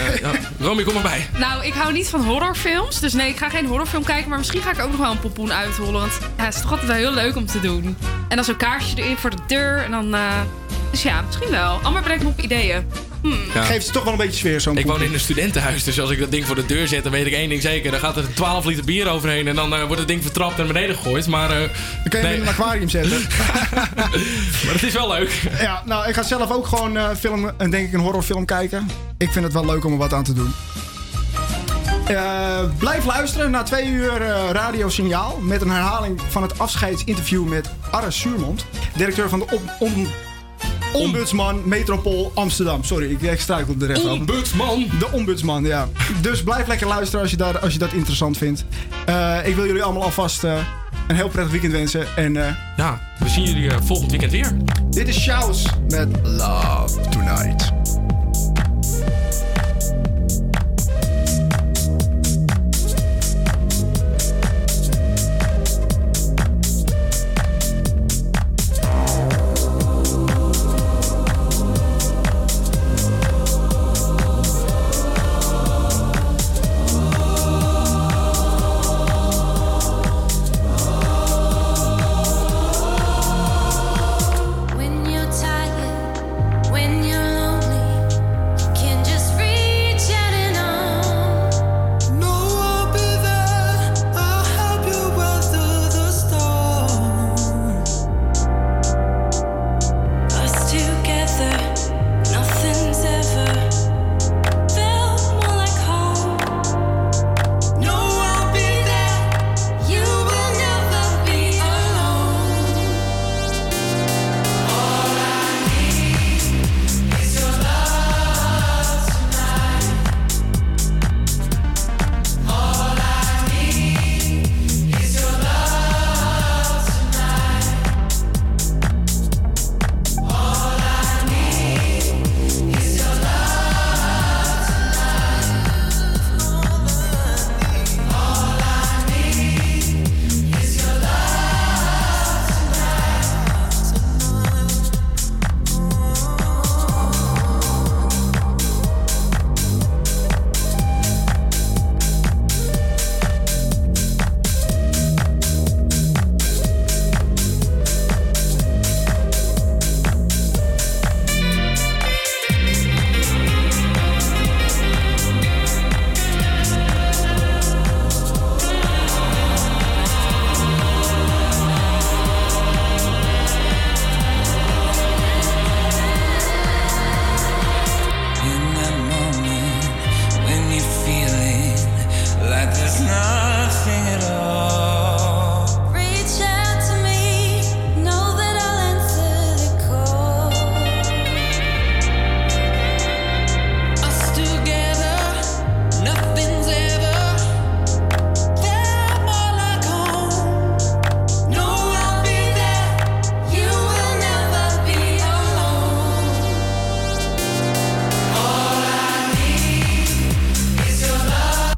Romy, kom maar bij. Nou, ik hou niet van horrorfilms. Dus nee, ik ga geen horrorfilm kijken. Maar misschien ga ik ook nog wel een pompoen uithollen. Want het is toch altijd wel heel leuk om te doen. En dan zo'n kaarsje erin voor de deur. En dan... eh, dus ja, misschien wel. Amber brengt me op ideeën. Hmm. Ja. Geeft ze toch wel een beetje sfeer, zo'n Ik woon in een studentenhuis, dus als ik dat ding voor de deur zet, dan weet ik één ding zeker. Dan gaat er 12 liter bier overheen en dan eh, wordt het ding vertrapt en naar beneden gegooid. Maar, eh, Dan kan je hem in een aquarium zetten. maar het is wel leuk. Ja, nou, ik ga zelf ook gewoon eh film, en denk ik een horrorfilm kijken. Ik vind het wel leuk om er wat aan te doen. Eh, blijf luisteren naar twee uur eh radiosignaal met een herhaling van het afscheidsinterview met Arre Suurmond, directeur van de om, om- Ombudsman Metropool Amsterdam. Sorry, ik, ik struikel er even over. Ombudsman? De ombudsman, ja. Dus blijf lekker luisteren als je, daar, als je dat interessant vindt. Eh, ik wil jullie allemaal alvast eh, een heel prettig weekend wensen. En eh, Ja, we zien jullie volgend weekend weer. dit is Shouse met Love Tonight.